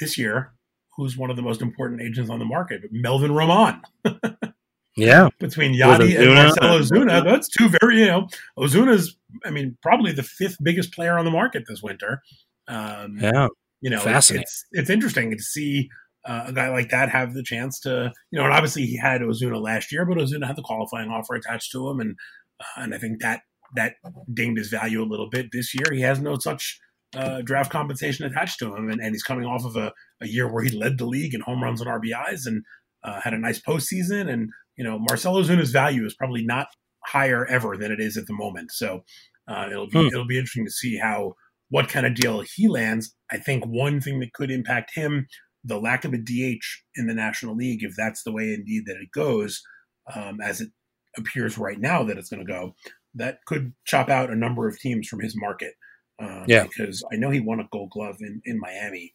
Speaker 1: this year. Who's one of the most important agents on the market? Melvin Roman. *laughs*
Speaker 2: yeah,
Speaker 1: between Yadi and Marcell Ozuna, that's two very you know Ozuna's. I mean, probably the fifth biggest player on the market this winter.
Speaker 2: Um, yeah,
Speaker 1: you know, Fascinating. It's, it's interesting to see uh, a guy like that have the chance to, you know, and obviously he had Ozuna last year, but Ozuna had the qualifying offer attached to him, and uh, and I think that that dinged his value a little bit this year. He has no such uh, draft compensation attached to him, and, and he's coming off of a, a, year where he led the league in home runs and RBIs, and uh, had a nice postseason. And you know, Marcell Ozuna's value is probably not higher ever than it is at the moment. So uh, it'll be hmm. it'll be interesting to see how what kind of deal he lands. I think one thing that could impact him the lack of a DH in the National League, if that's the way indeed that it goes, um, as it appears right now that it's going to go, that could chop out a number of teams from his market. Uh, yeah. Because I know he won a gold glove in, in Miami.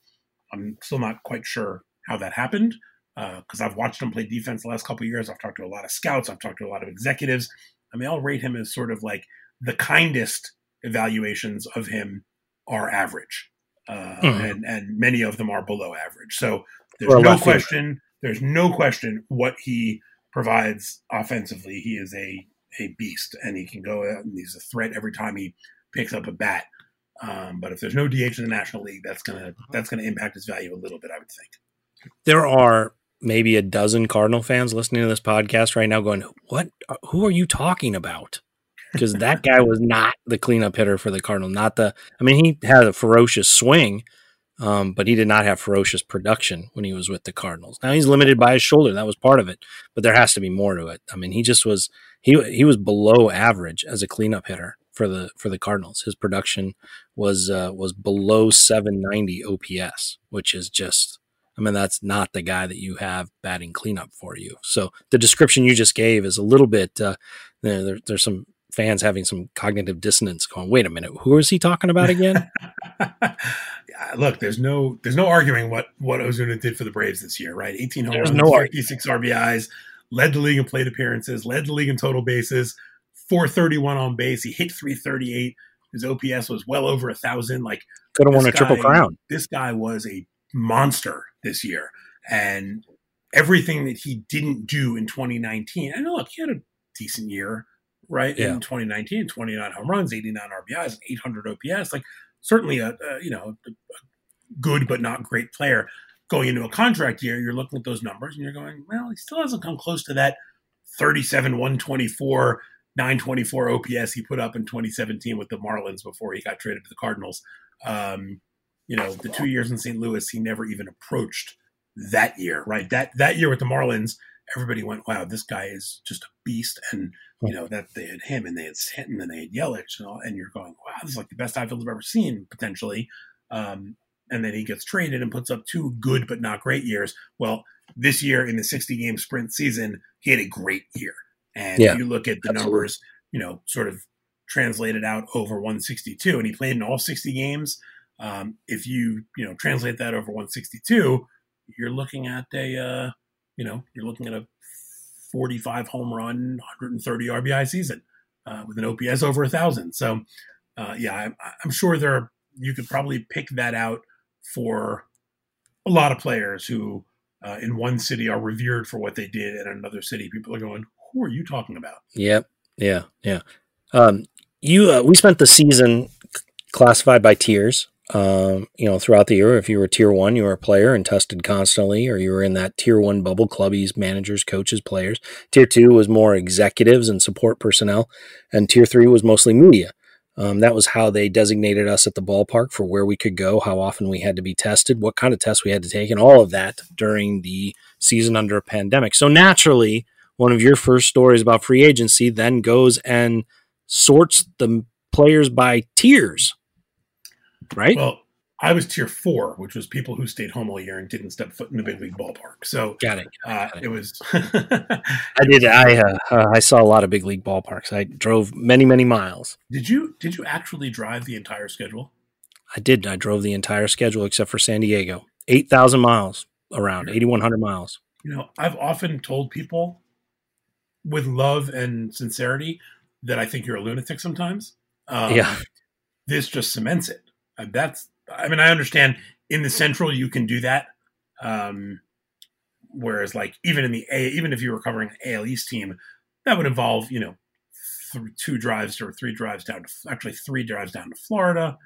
Speaker 1: I'm still not quite sure how that happened because uh, I've watched him play defense the last couple years. I've talked to a lot of scouts, I've talked to a lot of executives. I mean, I'll rate him as sort of like the kindest evaluations of him are average uh, mm-hmm. and and many of them are below average. So there's no question. There's no question what he provides offensively. He is a a beast, and he can go out and he's a threat every time he picks up a bat. Um, but if there's no DH in the National League, that's gonna that's gonna impact his value a little bit. I would think.
Speaker 2: There are maybe a dozen Cardinal fans listening to this podcast right now, going, "What? Who are you talking about?" *laughs* because that guy was not the cleanup hitter for the Cardinal. Not the. I mean, he had a ferocious swing, um, but he did not have ferocious production when he was with the Cardinals. Now he's limited by his shoulder. That was part of it, but there has to be more to it. I mean, he just was he he was below average as a cleanup hitter for the for the Cardinals. His production was uh, was below 790 OPS, which is just. I mean, that's not the guy that you have batting cleanup for you. So the description you just gave is a little bit. Uh, there, there's some fans having some cognitive dissonance going wait a minute who is he talking about again? *laughs*
Speaker 1: Look there's no there's no arguing what what ozuna did for the braves this year right? 18 home runs no 56 rbis led the league in plate appearances led the league in total bases 431 on base. He hit 338 his ops was well over a thousand. Like
Speaker 2: could have won a guy, triple crown.
Speaker 1: this guy was a monster this year and everything that he didn't do in 2019 and look he had a decent year right? Yeah. In 2019, 29 home runs, 89 RBIs, 800 OPS. Like certainly a, a you know a good but not great player. Going into a contract year, you're looking at those numbers and you're going, well, he still hasn't come close to that 37, 124, 924 OPS he put up in 2017 with the Marlins before he got traded to the Cardinals. Um, you know, the two years in St. Louis, he never even approached that year, right? That that year with the Marlins, everybody went, "Wow, this guy is just a beast." And you know that they had him and they had Stanton and they had Yelich and all, and you're going, "Wow, this is like the best outfield I've ever seen potentially." Um, and then he gets traded and puts up two good but not great years. Well, this year in the 60 game sprint season, he had a great year. And yeah, you look at the absolutely. numbers, you know, sort of translated out over 162, and he played in all 60 games. Um, if you you know translate that over 162, you're looking at a uh, you know, you're looking at a 45 home run, 130 RBI season uh, with an OPS over a thousand. So, uh, yeah, I'm, I'm, sure there you could probably pick that out for a lot of players who uh, in one city are revered for what they did, and in another city, people are going, "Who are you talking about?"
Speaker 2: Yep. Yeah. Yeah. Um, you uh, we spent the season classified by tiers. Um, you know, throughout the year, if you were tier one, you were a player and tested constantly, or you were in that tier one bubble, clubbies, managers, coaches, players. Tier two was more executives and support personnel, and tier three was mostly media. Um, that was how they designated us at the ballpark for where we could go, how often we had to be tested, what kind of tests we had to take, and all of that during the season under a pandemic. So naturally, one of your first stories about free agency then goes and sorts the players by tiers, right?
Speaker 1: Well, I was tier four, which was people who stayed home all year and didn't step foot in the big league ballpark. So
Speaker 2: got it.
Speaker 1: Uh, got it. it. was.
Speaker 2: I did. I uh, uh, I saw a lot of big league ballparks. I drove many many miles.
Speaker 1: Did you Did you actually drive the entire schedule?
Speaker 2: I did. I drove the entire schedule except for San Diego. Eight thousand miles around, eighty one hundred miles.
Speaker 1: You know, I've often told people with love and sincerity that I think you're a lunatic sometimes.
Speaker 2: Um, yeah.
Speaker 1: This just cements it. That's I mean, I understand in the Central you can do that. Um, whereas, like even in the A, even if you were covering an AL East team, that would involve you know th- two drives or three drives down to actually three drives down to Florida.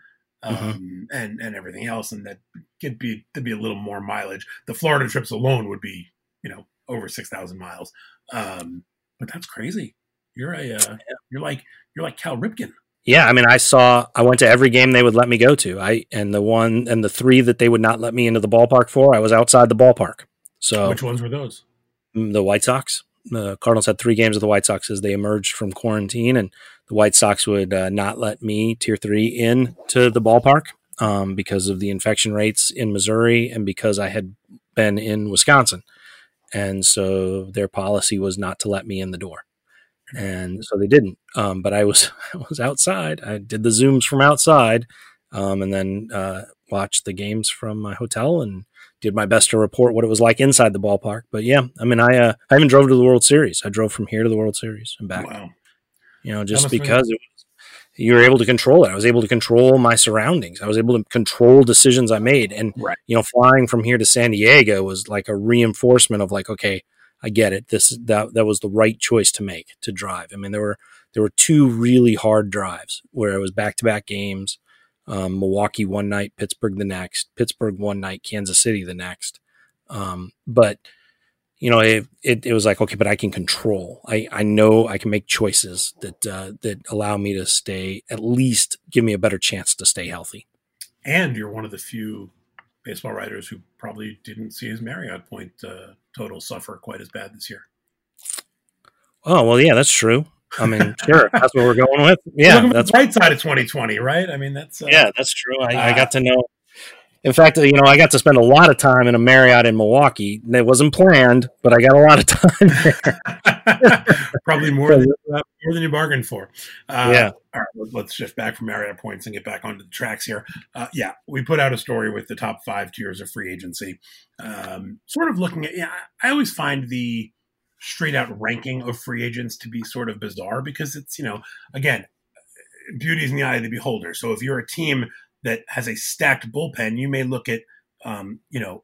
Speaker 1: Um, mm-hmm. and and everything else, and that could be to be a little more mileage. The Florida trips alone would be, you know, over six thousand miles. Um, but that's crazy. You're a uh, you're like you're like Cal Ripken.
Speaker 2: Yeah, I mean, I saw. I went to every game they would let me go to. I and the one and the three that they would not let me into the ballpark for, I was outside the ballpark. So
Speaker 1: which ones were those?
Speaker 2: Mm, the White Sox. The Cardinals had three games of the White Sox as they emerged from quarantine, and the White Sox would uh, not let me tier three in to the ballpark um, because of the infection rates in Missouri and because I had been in Wisconsin, and so their policy was not to let me in the door and so they didn't. Um, but I was *laughs* I was outside. I did the zooms from outside, um, and then uh, watched the games from my hotel and did my best to report what it was like inside the ballpark. But yeah, I mean, I uh, I even drove to the World Series. I drove from here to the World Series and back. Wow. You know, just because it was, you were able to control it. I was able to control my surroundings. I was able to control decisions I made. And right. you know, flying from here to San Diego was like a reinforcement of like, okay, I get it. This that that was the right choice to make to drive. I mean, there were there were two really hard drives where it was back to back games. Um, Milwaukee one night, Pittsburgh the next, Pittsburgh one night, Kansas City the next. Um, but you know, it, it, it was like okay, but I can control. I I know I can make choices that uh, that allow me to stay at least give me a better chance to stay healthy.
Speaker 1: And you're one of the few baseball writers who probably didn't see his Marriott point uh, total suffer quite as bad this year.
Speaker 2: Oh well, yeah, that's true. I mean, *laughs* sure, that's what we're going with. Yeah,
Speaker 1: that's the right side of 2020, right? I mean, that's
Speaker 2: uh, yeah, that's true. I, uh, I, got to know. In fact, you know, I got to spend a lot of time in a Marriott in Milwaukee. It wasn't planned, but I got a lot of time
Speaker 1: there. *laughs* *laughs* Probably more than, *laughs* uh, more than you bargained for.
Speaker 2: Uh, yeah.
Speaker 1: All right, let's shift back from Marriott points and get back onto the tracks here. Uh, yeah, we put out a story with the top five tiers of free agency. Um, sort of looking at, yeah, I always find the straight out ranking of free agents to be sort of bizarre because it's, you know, again, beauty is in the eye of the beholder. So if you're a team that has a stacked bullpen, you may look at, um, you know,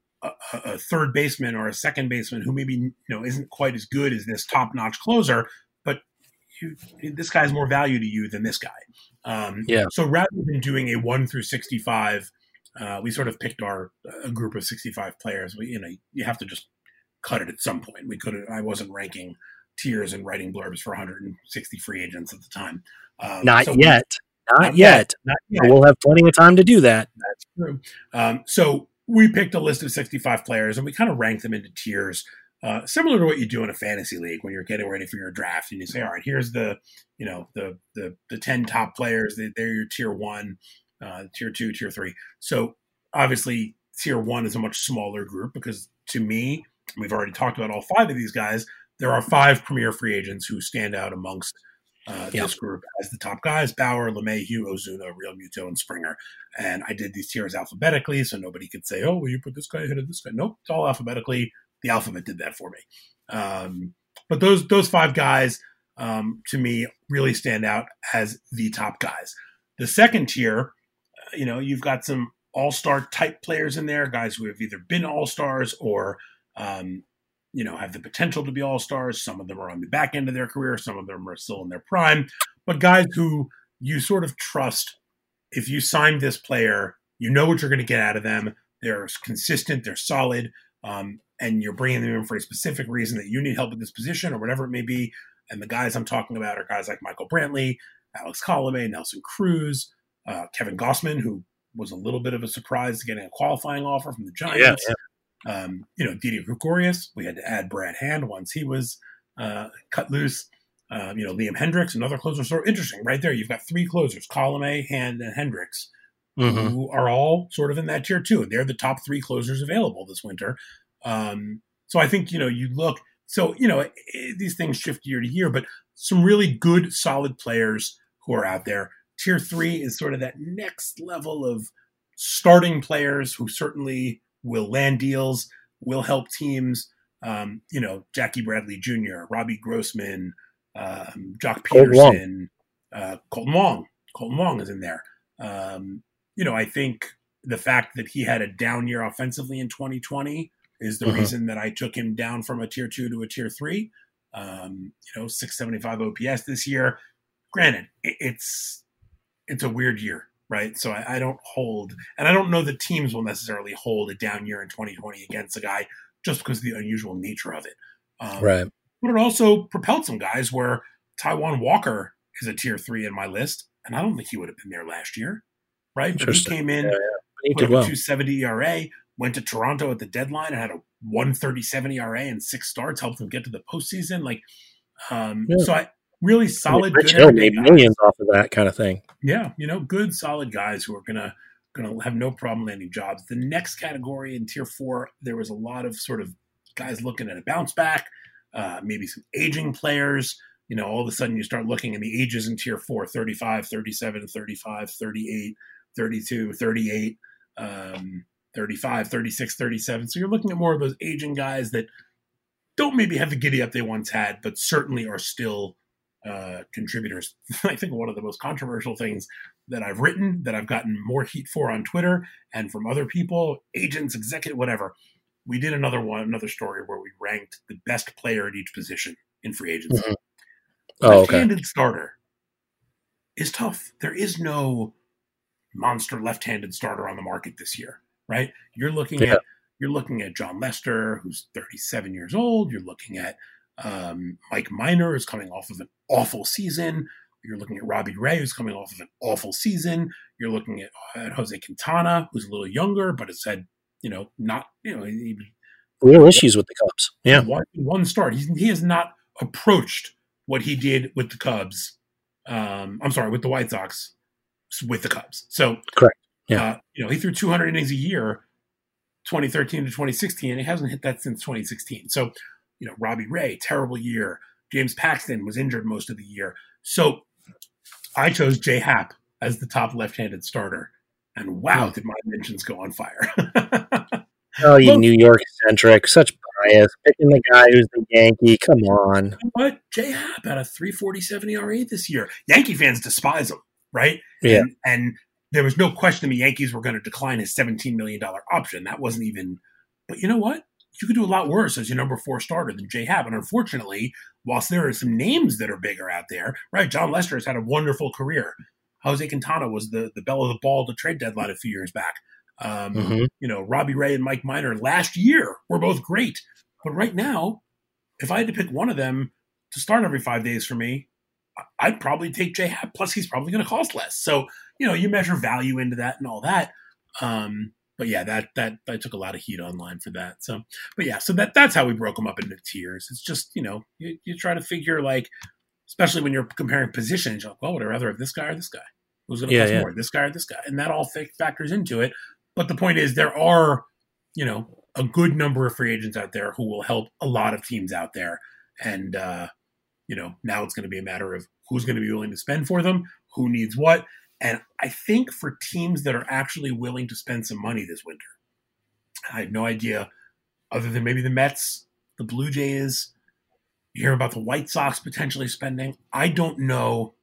Speaker 1: a, a, third baseman or a second baseman who maybe you know isn't quite as good as this top notch closer, but you, this guy's more value to you than this guy. Um,
Speaker 2: yeah.
Speaker 1: So rather than doing a one through sixty five, uh, we sort of picked our a group of sixty five players. We you know you have to just cut it at some point. We couldn't. I wasn't ranking tiers and writing blurbs for 160 free agents at the time.
Speaker 2: Um, Not so yet. Not, not yet. yet. Not yet. We'll have plenty of time to do that.
Speaker 1: That's true. Um, so we picked a list of 65 players and we kind of ranked them into tiers. Uh, similar to what you do in a fantasy league when you're getting ready for your draft and you say, all right, here's the, you know, the, the, the 10 top players. They, are your tier one, uh, tier two, tier three. So obviously tier one is a much smaller group because to me, we've already talked about all five of these guys. There are five premier free agents who stand out amongst uh, yep. this group as the top guys Bauer, Lemay, LeMahieu, Ozuna, Realmuto, and Springer. And I did these tiers alphabetically so nobody could say, oh, well, you put this guy ahead of this guy. Nope, it's all alphabetically. The alphabet did that for me. Um, but those those five guys um, to me really stand out as the top guys. The second tier, uh, you know, you've got some all star type players in there, guys who have either been all stars or, um, you know, have the potential to be all stars. Some of them are on the back end of their career, some of them are still in their prime, but guys who you sort of trust if you sign this player, you know what you're going to get out of them. They're consistent, they're solid, um, and you're bringing them in for a specific reason that you need help with this position or whatever it may be. And the guys I'm talking about are guys like Michael Brantley, Alex Colomé, Nelson Cruz, uh, Kevin Gausman, who was a little bit of a surprise getting a qualifying offer from the Giants. Yeah, yeah. Um, you know, Didi Gregorius. We had to add Brad Hand once he was uh, cut loose. Uh, you know, Liam Hendriks, another closer. So interesting, right there. You've got three closers: Colomé, Hand, and Hendriks, mm-hmm. who are all sort of in that tier two. They're the top three closers available this winter. Um, so I think you know you look. So you know it, it, these things shift year to year, but some really good, solid players who are out there. Tier three is sort of that next level of starting players who certainly will land deals, will help teams. Um, you know, Jackie Bradley Jr., Robbie Grossman, um, Joc Pederson, uh, Kolten Wong. Kolten Wong is in there. Um, you know, I think the fact that he had a down year offensively in 2020 is the mm-hmm. reason that I took him down from a tier two to a tier three. Um, you know, 675 OPS this year. Granted, it's it's a weird year, right? So I, I, don't hold, and I don't know that teams will necessarily hold a down year in 2020 against a guy just because of the unusual nature of it.
Speaker 2: Um, right.
Speaker 1: But it also propelled some guys where Taijuan Walker is a tier three in my list, and I don't think he would have been there last year, right? But he came in, yeah, yeah. He did well. 270 ERA, went to Toronto at the deadline and had a 137 ERA and six starts, helped them get to the postseason. Like, um, yeah. so I really solid.
Speaker 2: I mean, Rich Hill made millions off of that kind of thing.
Speaker 1: Yeah, you know, good solid guys who are gonna gonna have no problem landing jobs. The next category in tier four, there was a lot of sort of guys looking at a bounce back, uh, maybe some aging players. You know, all of a sudden you start looking at the ages in tier four 35, 37, 35, 38, 32, 38. Um, 35, 36, 37. So you're looking at more of those aging guys that don't maybe have the giddy up they once had, but certainly are still uh, contributors. *laughs* I think one of the most controversial things that I've written, that I've gotten more heat for on Twitter and from other people, agents, executive, whatever. We did another one, another story where we ranked the best player at each position in free agency. Mm-hmm. Oh, left-handed okay. starter is tough. There is no monster left-handed starter on the market this year right? You're looking yeah. at you're looking at Jon Lester, who's 37 years old. You're looking at um, Mike Minor, is coming off of an awful season. You're looking at Robbie Ray, who's coming off of an awful season. You're looking at, at Jose Quintana, who's a little younger, but has had, you know, not, you know, he,
Speaker 2: real issues with the Cubs. Yeah.
Speaker 1: One, one start. He's, he has not approached what he did with the Cubs. Um, I'm sorry, with the White Sox, with the Cubs. So,
Speaker 2: correct.
Speaker 1: Yeah. Uh, you know, he threw 200 innings a year, 2013 to 2016, and he hasn't hit that since 2016. So, you know, Robbie Ray, terrible year. James Paxton was injured most of the year. So I chose J Happ as the top left-handed starter. And wow, hmm. did my mentions go on fire. *laughs*
Speaker 2: oh, you well, New York centric, such bias. Picking the guy who's the Yankee. Come on.
Speaker 1: What? J Happ had a 347 ERA this year. Yankee fans despise him, right?
Speaker 2: Yeah.
Speaker 1: And, and there was no question the Yankees were going to decline his $17 million option. That wasn't even, but you know what? You could do a lot worse as your number four starter than J Happ. And unfortunately, whilst there are some names that are bigger out there, right? Jon Lester has had a wonderful career. Jose Quintana was the, the belle of the ball to trade deadline a few years back. Um, mm-hmm. You know, Robbie Ray and Mike Minor last year were both great. But right now, if I had to pick one of them to start every five days for me, I'd probably take J Happ. Plus, he's probably going to cost less. So you know, you measure value into that and all that. Um, but yeah, that that I took a lot of heat online for that. So, but yeah, so that that's how we broke them up into tiers. It's just you know you, you try to figure like, especially when you're comparing positions, you're like, well, would I rather have this guy or this guy? Who's going to yeah, cost yeah. more, this guy or this guy? And that all factors into it. But the point is, there are you know a good number of free agents out there who will help a lot of teams out there, and uh, you know now it's going to be a matter of who's going to be willing to spend for them, who needs what, and I think for teams that are actually willing to spend some money this winter, I have no idea, other than maybe the Mets, the Blue Jays, you hear about the White Sox potentially spending. I don't know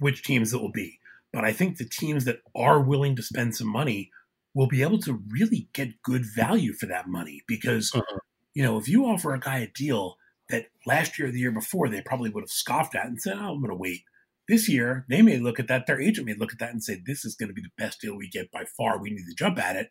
Speaker 1: which teams it will be, but I think the teams that are willing to spend some money will be able to really get good value for that money because, uh-huh. you know, if you offer a guy a deal that last year or the year before they probably would have scoffed at and said, oh, I'm going to wait. This year, they may look at that, their agent may look at that and say, this is going to be the best deal we get by far. We need to jump at it.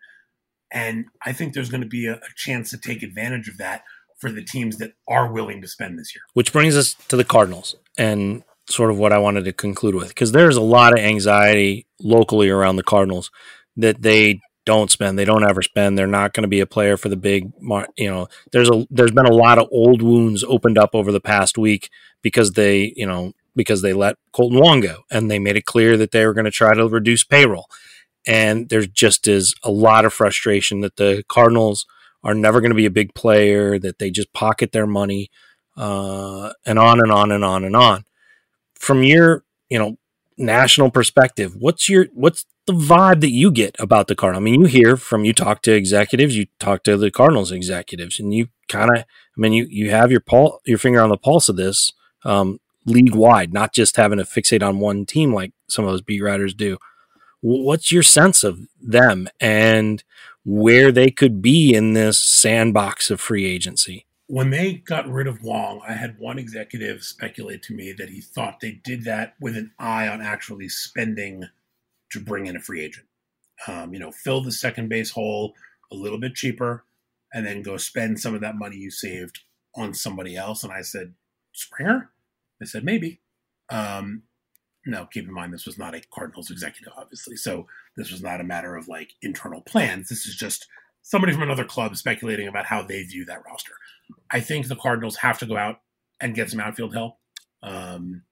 Speaker 1: And I think there's going to be a, a chance to take advantage of that for the teams that are willing to spend this year.
Speaker 2: Which brings us to the Cardinals and sort of what I wanted to conclude with because there's a lot of anxiety locally around the Cardinals that they don't spend. They don't ever spend. They're not going to be a player for the big, you know. There's a there's been a lot of old wounds opened up over the past week because they, you know, because they let Kolten Wong go and they made it clear that they were going to try to reduce payroll. And there just is a lot of frustration that the Cardinals are never going to be a big player, that they just pocket their money, uh, and on and on and on and on. From your, you know, national perspective, what's your what's the vibe that you get about the Cardinals? I mean, you hear from you talk to executives, you talk to the Cardinals executives, and you kind of, I mean, you you have your pul- your finger on the pulse of this um, league wide, not just having to fixate on one team like some of those beat writers do. What's your sense of them and where they could be in this sandbox of free agency?
Speaker 1: when they got rid of Wong, I had one executive speculate to me that he thought they did that with an eye on actually spending to bring in a free agent. Um, you know, fill the second base hole a little bit cheaper and then go spend some of that money you saved on somebody else. And I said, Springer? They said, maybe. Um, no, keep in mind, this was not a Cardinals executive, obviously. So this was not a matter of like internal plans. This is just somebody from another club speculating about how they view that roster. I think the Cardinals have to go out and get some outfield help. Um,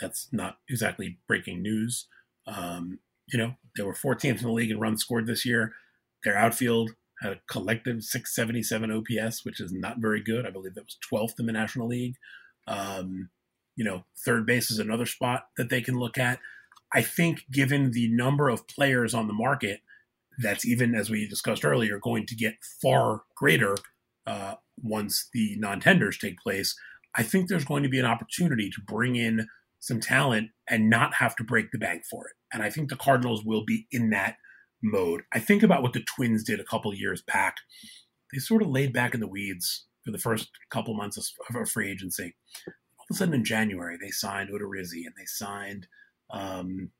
Speaker 1: that's not exactly breaking news. Um, you know, they were 14th in the league in runs scored this year. Their outfield had a collective 677 OPS, which is not very good. I believe that was 12th in the National League. Um, you know, third base is another spot that they can look at. I think, given the number of players on the market, that's even as we discussed earlier, going to get far greater uh, once the non tenders take place. I think there's going to be an opportunity to bring in some talent and not have to break the bank for it. And I think the Cardinals will be in that mode. I think about what the Twins did a couple years back. They sort of laid back in the weeds for the first couple months of, of free agency. All of a sudden in January, they signed Odorizzi and they signed um,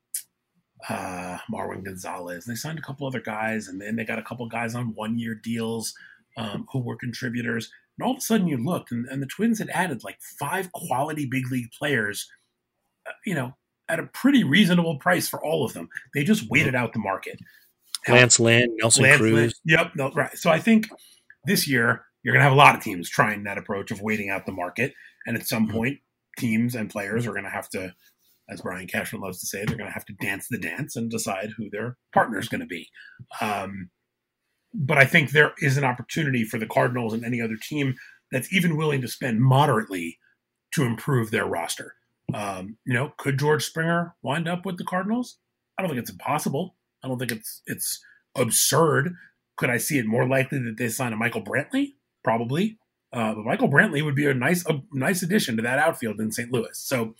Speaker 1: uh, Marwin Gonzalez. They signed a couple other guys, and then they got a couple guys on one year deals um, who were contributors. And all of a sudden, you looked, and, and, the Twins had added like five quality big league players, uh, you know, at a pretty reasonable price for all of them. They just waited out the market.
Speaker 2: Lance Lynn, Nelson Lance Cruz. Lynn,
Speaker 1: yep, no, right. So I think this year you're going to have a lot of teams trying that approach of waiting out the market, and at some mm-hmm. point, teams and players are going to have to as Brian Cashman loves to say, they're going to have to dance the dance and decide who their partner is going to be. Um, but I think there is an opportunity for the Cardinals and any other team that's even willing to spend moderately to improve their roster. Um, you know, could George Springer wind up with the Cardinals? I don't think it's impossible. I don't think it's it's absurd. Could I see it more likely that they sign a Michael Brantley? Probably. Uh, but Michael Brantley would be a nice a nice addition to that outfield in St. Louis. So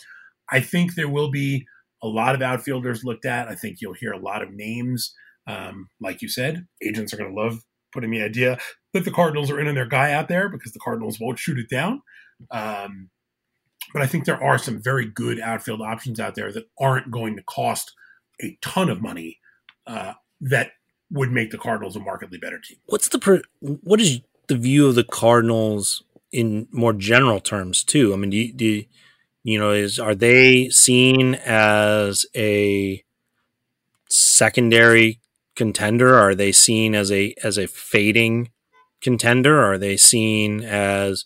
Speaker 1: I think there will be a lot of outfielders looked at. I think you'll hear a lot of names. Um, like you said, agents are going to love putting the idea that the Cardinals are in on their guy out there because the Cardinals won't shoot it down. Um, but I think there are some very good outfield options out there that aren't going to cost a ton of money uh, that would make the Cardinals a markedly better team.
Speaker 2: What's the what is the view of the Cardinals in more general terms too? I mean, do you, do you know is are they seen as a secondary contender? Are they seen as a as a fading contender? Are they seen as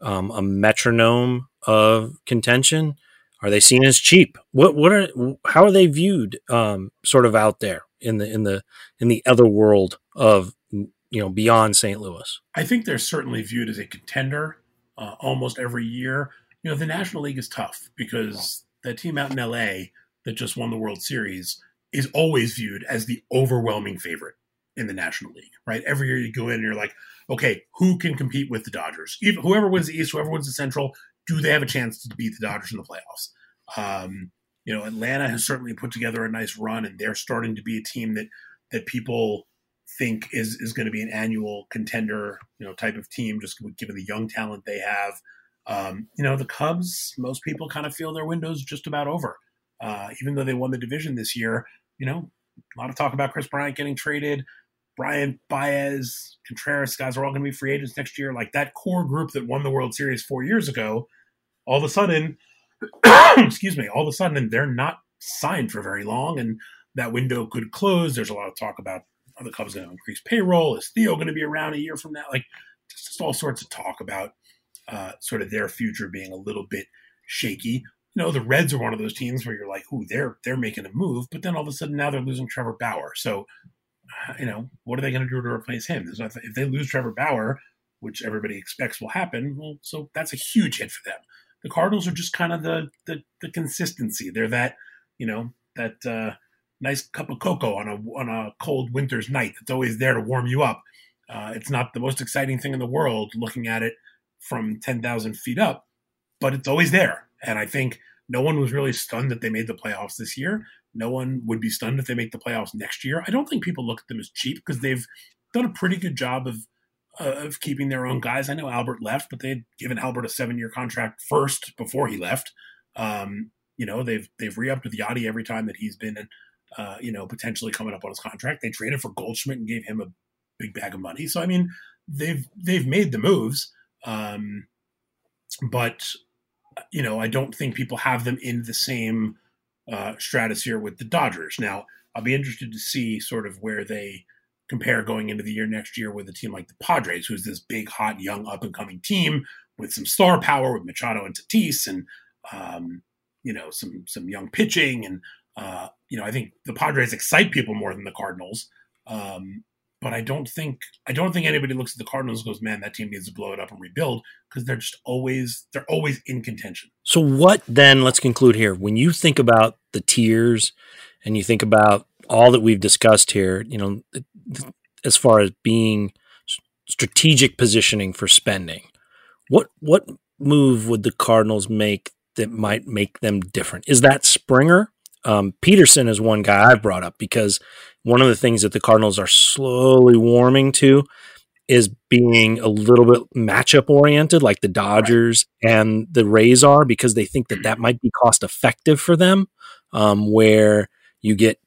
Speaker 2: um, a metronome of contention? Are they seen as cheap? What what are how are they viewed um, sort of out there in the in the in the other world of you know beyond St. Louis
Speaker 1: I think they're certainly viewed as a contender uh, almost every year you know, the National League is tough because that team out in LA that just won the World Series is always viewed as the overwhelming favorite in the National League, right? Every year you go in and you're like, okay, who can compete with the Dodgers? Even, whoever wins the East, whoever wins the Central, do they have a chance to beat the Dodgers in the playoffs? Um, you know, Atlanta has certainly put together a nice run, and they're starting to be a team that that people think is is going to be an annual contender, you know, type of team, just given the young talent they have. Um, you know, the Cubs, most people kind of feel their window's just about over. Uh, even though they won the division this year, you know, a lot of talk about Kris Bryant getting traded. Bryant, Baez, Contreras, guys are all going to be free agents next year. Like that core group that won the World Series four years ago, all of a sudden, *coughs* excuse me, all of a sudden they're not signed for very long, and that window could close. There's a lot of talk about are the Cubs going to increase payroll? Is Theo going to be around a year from now? Like just all sorts of talk about uh, sort of their future being a little bit shaky. You know, the Reds are one of those teams where you're like, "Ooh, they're they're making a move," but then all of a sudden now they're losing Trevor Bauer. So, uh, you know, what are they going to do to replace him? if they lose Trevor Bauer, which everybody expects will happen, well, so that's a huge hit for them. The Cardinals are just kind of the the, the consistency. They're that, you know, that uh, nice cup of cocoa on a on a cold winter's night. It's always there to warm you up. Uh, it's not the most exciting thing in the world looking at it from 10,000 feet up, but it's always there. And I think no one was really stunned that they made the playoffs this year. No one would be stunned if they make the playoffs next year. I don't think people look at them as cheap because they've done a pretty good job of uh, of keeping their own guys. I know Albert left, but they had given Albert a seven year contract first before he left. Um, you know, they've they've re-upped with Yadi every time that he's been, uh, you know, potentially coming up on his contract. They traded for Goldschmidt and gave him a big bag of money. So I mean, they've they've made the moves. Um, but you know, I don't think people have them in the same uh, stratosphere with the Dodgers. Now, I'll be interested to see sort of where they compare going into the year next year with a team like the Padres, who's this big, hot, young, up and coming team with some star power with Machado and Tatis, and um, you know some some young pitching, and uh, you know I think the Padres excite people more than the Cardinals. Um, but I don't think I don't think anybody looks at the Cardinals goes, man, that team needs to blow it up and rebuild because they're just always they're always in contention.
Speaker 2: So what then? Let's conclude here. When you think about the tiers and you think about all that we've discussed here, you know, as far as being strategic positioning for spending, what what move would the Cardinals make that might make them different? Is that Springer? Um, Pederson is one guy I've brought up because one of the things that the Cardinals are slowly warming to is being a little bit matchup oriented, like the Dodgers right. and the Rays are, because they think that that might be cost effective for them, um, where you get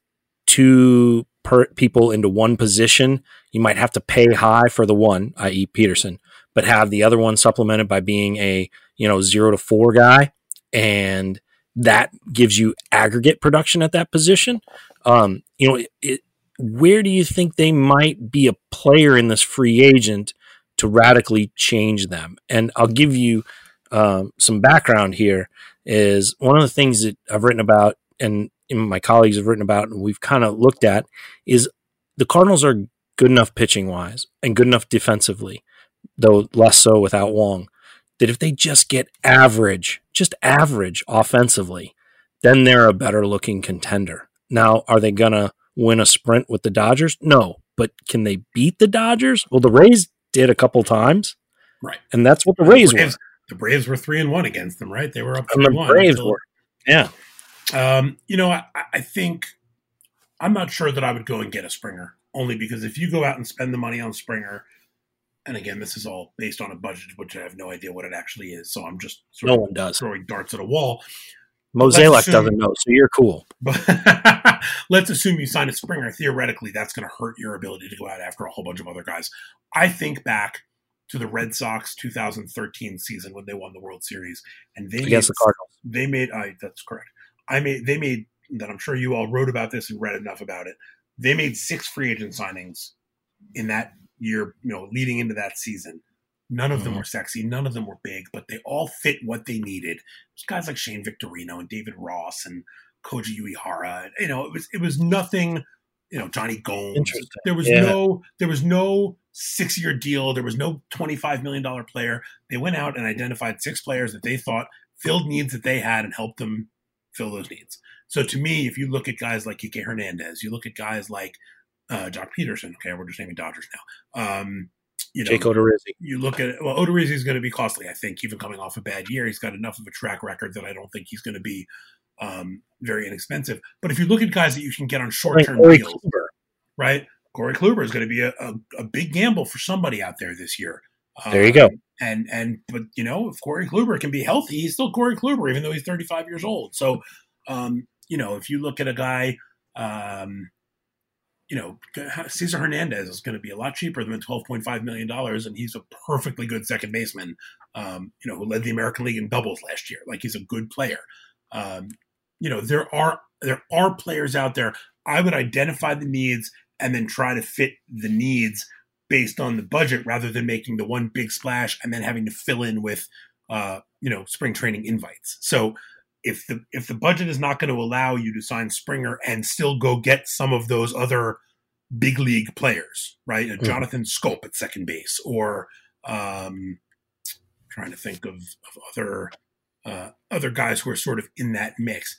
Speaker 2: two per- people into one position. You might have to pay high for the one, i.e., Pederson, but have the other one supplemented by being a you know zero to four guy, and that gives you aggregate production at that position. Um, you know, it, where do you think they might be a player in this free agent to radically change them? And I'll give you um, some background here. Is one of the things that I've written about, and my colleagues have written about, and we've kind of looked at, is the Cardinals are good enough pitching wise and good enough defensively, though less so without Wong. That if they just get average, just average offensively, then they're a better looking contender. Now, are they gonna win a sprint with the Dodgers? No. But can they beat the Dodgers? Well, the Rays did a couple times.
Speaker 1: Right.
Speaker 2: And that's what the Rays the Braves, were.
Speaker 1: The Braves were three and one against them, right? They were up three and one. The Braves until,
Speaker 2: were. Yeah.
Speaker 1: Um, you know, I, I think I'm not sure that I would go and get a Springer, only because if you go out and spend the money on Springer, and again, this is all based on a budget, which I have no idea what it actually is. So I'm just
Speaker 2: no one does
Speaker 1: throwing darts at a wall.
Speaker 2: Mozeliak doesn't know, so you're cool.
Speaker 1: But *laughs* let's assume you sign a Springer. Theoretically, that's going to hurt your ability to go out after a whole bunch of other guys. I think back to the Red Sox 2013 season when they won the World Series, and they
Speaker 2: against
Speaker 1: made,
Speaker 2: the Cardinals.
Speaker 1: They made. I that's correct. I made. They made. That I'm sure you all wrote about this and read enough about it. They made six free agent signings in that year. You know, leading into that season None of them mm-hmm. were sexy. None of them were big, but they all fit what they needed. There's guys like Shane Victorino and David Ross and Koji Uehara. You know, it was it was nothing. You know, Jonny Gomes. There was yeah. no there was no six year deal. There was no twenty five million dollar player. They went out and identified six players that they thought filled needs that they had and helped them fill those needs. So to me, if you look at guys like Kike Hernandez, you look at guys like uh, Joc Pederson. Okay, we're just naming Dodgers now. Um, you know,
Speaker 2: Jake Odorizzi.
Speaker 1: You look at well, Odorizzi is going to be costly. I think even coming off a bad year, he's got enough of a track record that I don't think he's going to be um, very inexpensive. But if you look at guys that you can get on short term deals, Kluber. right? Corey Kluber is going to be a, a, a, big gamble for somebody out there this year.
Speaker 2: There you go. Um,
Speaker 1: and and but you know, if Corey Kluber can be healthy, he's still Corey Kluber, even though he's 35 years old. So, um, you know, if you look at a guy, um, you know, Cesar Hernandez is going to be a lot cheaper than 12.5 million dollars, and he's a perfectly good second baseman. Um, you know, who led the American League in doubles last year. Like he's a good player. Um, you know, there are there are players out there. I would identify the needs and then try to fit the needs based on the budget rather than making the one big splash and then having to fill in with uh, you know spring training invites. So if the if the budget is not going to allow you to sign Springer and still go get some of those other big league players, right? Mm-hmm. Jonathan Schoop at second base, or um, trying to think of, of other uh, other guys who are sort of in that mix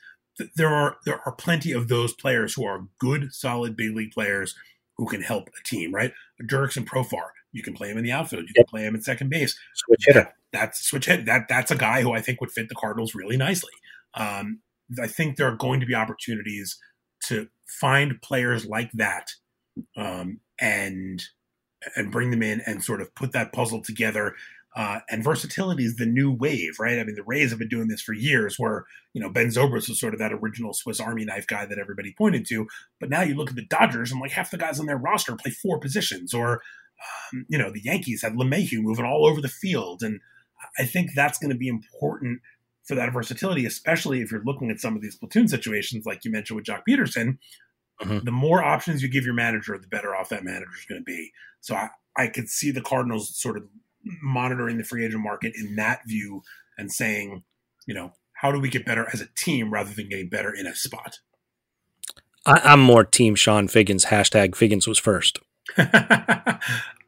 Speaker 1: there are there are plenty of those players who are good, solid big league players who can help a team, right? Jurickson Profar, you can play him in the outfield, you can play him at second base.
Speaker 2: Switch hitter. That,
Speaker 1: that's switch hit. That that's a guy who I think would fit the Cardinals really nicely. Um, I think there are going to be opportunities to find players like that um, and and bring them in and sort of put that puzzle together uh, and versatility is the new wave, right? I mean, the Rays have been doing this for years, where you know Ben Zobrist was sort of that original Swiss Army knife guy that everybody pointed to. But now you look at the Dodgers, and like half the guys on their roster play four positions, or um, you know the Yankees had LeMahieu moving all over the field, and I think that's going to be important for that versatility, especially if you're looking at some of these platoon situations, like you mentioned with Joc Pederson. Mm-hmm. The more options you give your manager, the better off that manager is going to be. So I, I could see the Cardinals sort of monitoring the free agent market in that view and saying, you know, how do we get better as a team rather than getting better in a spot?
Speaker 2: I, am more team Chone Figgins. Hashtag Figgins was first. *laughs*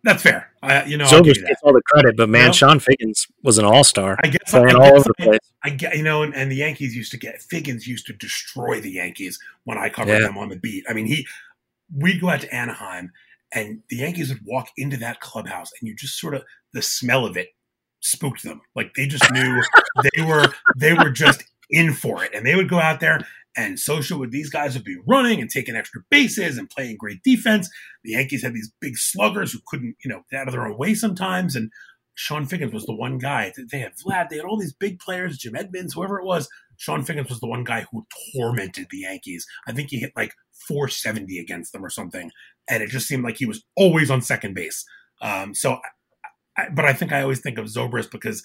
Speaker 1: That's fair. I, you know,
Speaker 2: Zobrist gets all the credit, but man, you know, Chone Figgins was an all star.
Speaker 1: I guess playing I, all over the place. I get, you know, and, and, the Yankees used to get Figgins used to destroy the Yankees when I covered yeah. them on the beat. I mean, he we'd go out to Anaheim and the Yankees would walk into that clubhouse and you just sort of the smell of it spooked them. Like they just knew *laughs* they were they were just in for it. And they would go out there and social with these guys would be running and taking extra bases and playing great defense. The Yankees had these big sluggers who couldn't, you know, get out of their own way sometimes. And Chone Figgins was the one guy. They had Vlad, they had all these big players, Jim Edmonds, whoever it was. Chone Figgins was the one guy who tormented the Yankees. I think he hit like 470 against them or something. And it just seemed like he was always on second base. Um, so I, but I think I always think of Zobrist because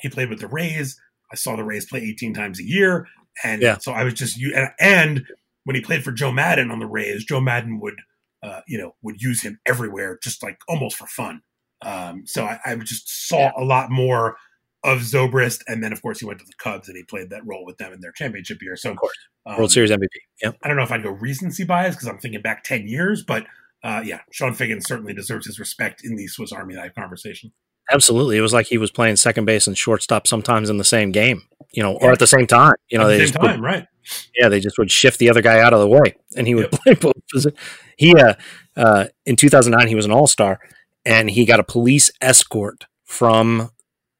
Speaker 1: he played with the Rays. I saw the Rays play 18 times a year, and yeah. so I was just you. And, and, when he played for Joe Maddon on the Rays, Joe Maddon would, uh, you know, would use him everywhere, just like almost for fun. Um, so I, I, just saw yeah. a lot more of Zobrist, and then of course he went to the Cubs and he played that role with them in their championship year. So,
Speaker 2: of course, um, World Series MVP. Yep.
Speaker 1: I don't know if I'd go recency bias because I'm thinking back 10 years, but uh, yeah, Chone Figgins certainly deserves his respect in the Swiss Army knife conversation.
Speaker 2: Absolutely, it was like he was playing second base and shortstop sometimes in the same game, you know, or at the same time. You know,
Speaker 1: at the same time, would, right?
Speaker 2: Yeah, they just would shift the other guy out of the way, and he would yep. play both. He uh, uh, in 2009 he was an All Star, and he got a police escort from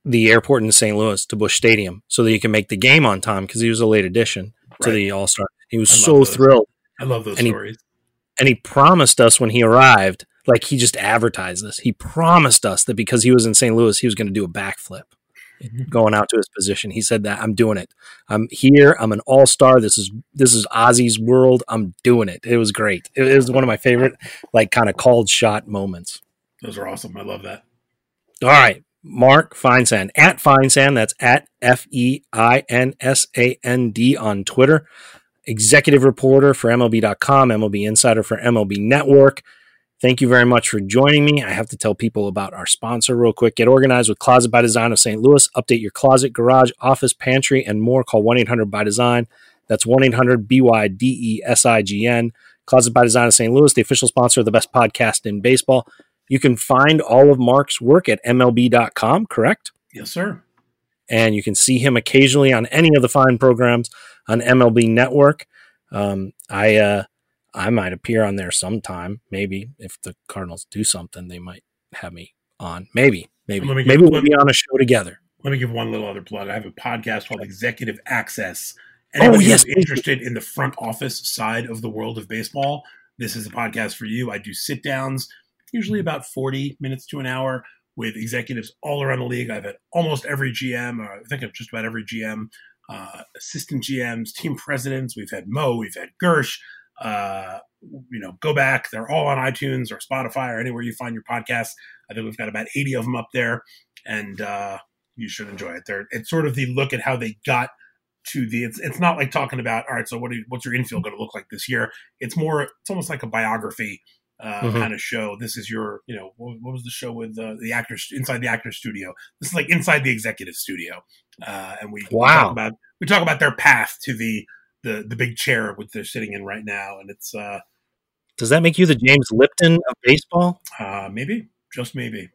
Speaker 2: the airport in St. Louis to Busch Stadium so that he can make the game on time because he was a late addition to the All Star. He was so those. thrilled.
Speaker 1: I love those
Speaker 2: and
Speaker 1: stories. He,
Speaker 2: and he promised us when he arrived, like he just advertised this. He promised us that because he was in St. Louis, he was going to do a backflip mm-hmm. going out to his position. He said that I'm doing it. I'm here. I'm an all star. This is this is Ozzie's world. I'm doing it. It was great. It, it was one of my favorite, like kind of called shot moments.
Speaker 1: Those are awesome. I love that.
Speaker 2: All right. Mark Feinsand at Feinsand. That's at F E I N S A N D on Twitter executive reporter for MLB.com, MLB Insider for MLB Network. Thank you very much for joining me. I have to tell people about our sponsor real quick. Get organized with Closet by Design of St. Louis. Update your closet, garage, office, pantry, and more. Call 1 800 by Design. That's 1 800 B Y D E S I G N. Closet by Design of St. Louis, the official sponsor of the best podcast in baseball. You can find all of Mark's work at MLB.com, correct?
Speaker 1: Yes, sir.
Speaker 2: And you can see him occasionally on any of the fine programs on MLB Network. Um, I uh, I might appear on there sometime. Maybe if the Cardinals do something, they might have me on. Maybe, maybe, maybe we'll be on a show together.
Speaker 1: Let me give one little other plug. I have a podcast called Executive Access. Anybody oh, yes, interested in the front office side of the world of baseball, this is a podcast for you. I do sit downs, usually about 40 minutes to an hour with executives all around the league. I've had almost every GM, I think of just about every GM, uh, assistant GMs, team presidents. We've had Mo, we've had Girsch. Uh, you know, go back. They're all on iTunes or Spotify or anywhere you find your podcasts. I think we've got about 80 of them up there, and uh, you should enjoy it. They're, it's sort of the look at how they got to the. It's, it's not like talking about all right. So what? what's your infield going to look like this year? It's more. It's almost like a biography uh, mm-hmm. kind of show. This is your, you know, what, what was the show with uh, the actors inside the actor studio? This is like inside the executive studio, uh, and we, wow. we talk about we talk about their path to the the the big chair which they're sitting in right now, and it's. uh
Speaker 2: Does that make you the James Lipton of baseball?
Speaker 1: Uh, maybe, just maybe.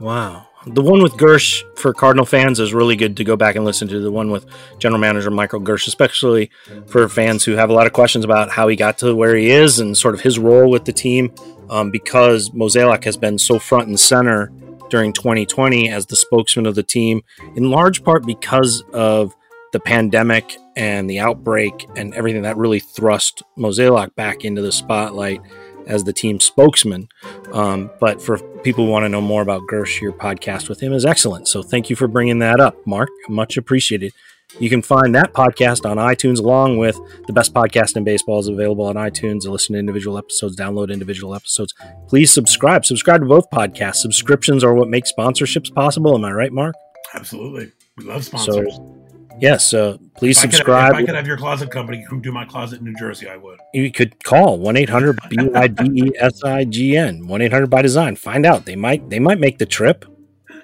Speaker 2: Wow. The one with Girsch for Cardinal fans is really good to go back and listen to. The one with General Manager Michael Girsch, especially for fans who have a lot of questions about how he got to where he is and sort of his role with the team, um, because Mozeliak has been so front and center during 2020 as the spokesman of the team, in large part because of the pandemic and the outbreak and everything that really thrust Mozeliak back into the spotlight as the team spokesman. Um, but for people who want to know more about Girsch, your podcast with him is excellent. So thank you for bringing that up, Mark. Much appreciated. You can find that podcast on iTunes along with the best podcast in baseball is available on iTunes. To listen to individual episodes, download individual episodes. Please subscribe. Subscribe to both podcasts. Subscriptions are what make sponsorships possible. Am I right, Mark?
Speaker 1: Absolutely. We love sponsors.
Speaker 2: So, Yes, uh, please
Speaker 1: if
Speaker 2: subscribe.
Speaker 1: I, could if I could have your closet company come do my closet in New Jersey, I would.
Speaker 2: You could call one eight hundred B I D E S I G N one eight hundred by design. Find out they might they might make the trip.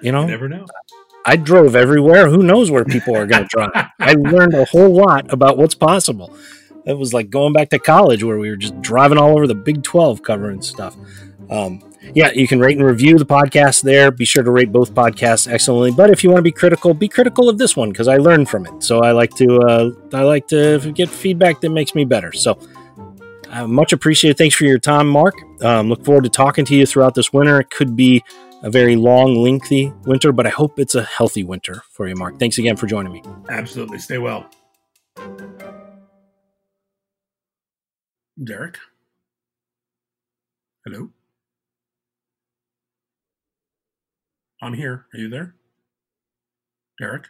Speaker 2: You know,
Speaker 1: you never know.
Speaker 2: I drove everywhere. Who knows where people are going to drive? *laughs* I learned a whole lot about what's possible. It was like going back to college where we were just driving all over the Big Twelve covering stuff. Um, yeah, you can rate and review the podcast there. Be sure to rate both podcasts excellently. But if you want to be critical, be critical of this one because I learned from it. So I like to uh, I like to get feedback that makes me better. So uh, much appreciated. Thanks for your time, Mark. Um, look forward to talking to you throughout this winter. It could be a very long, lengthy winter, but I hope it's a healthy winter for you, Mark. Thanks again for joining me.
Speaker 1: Absolutely. Stay well. Derek? Hello? I'm here. Are you there? Derek?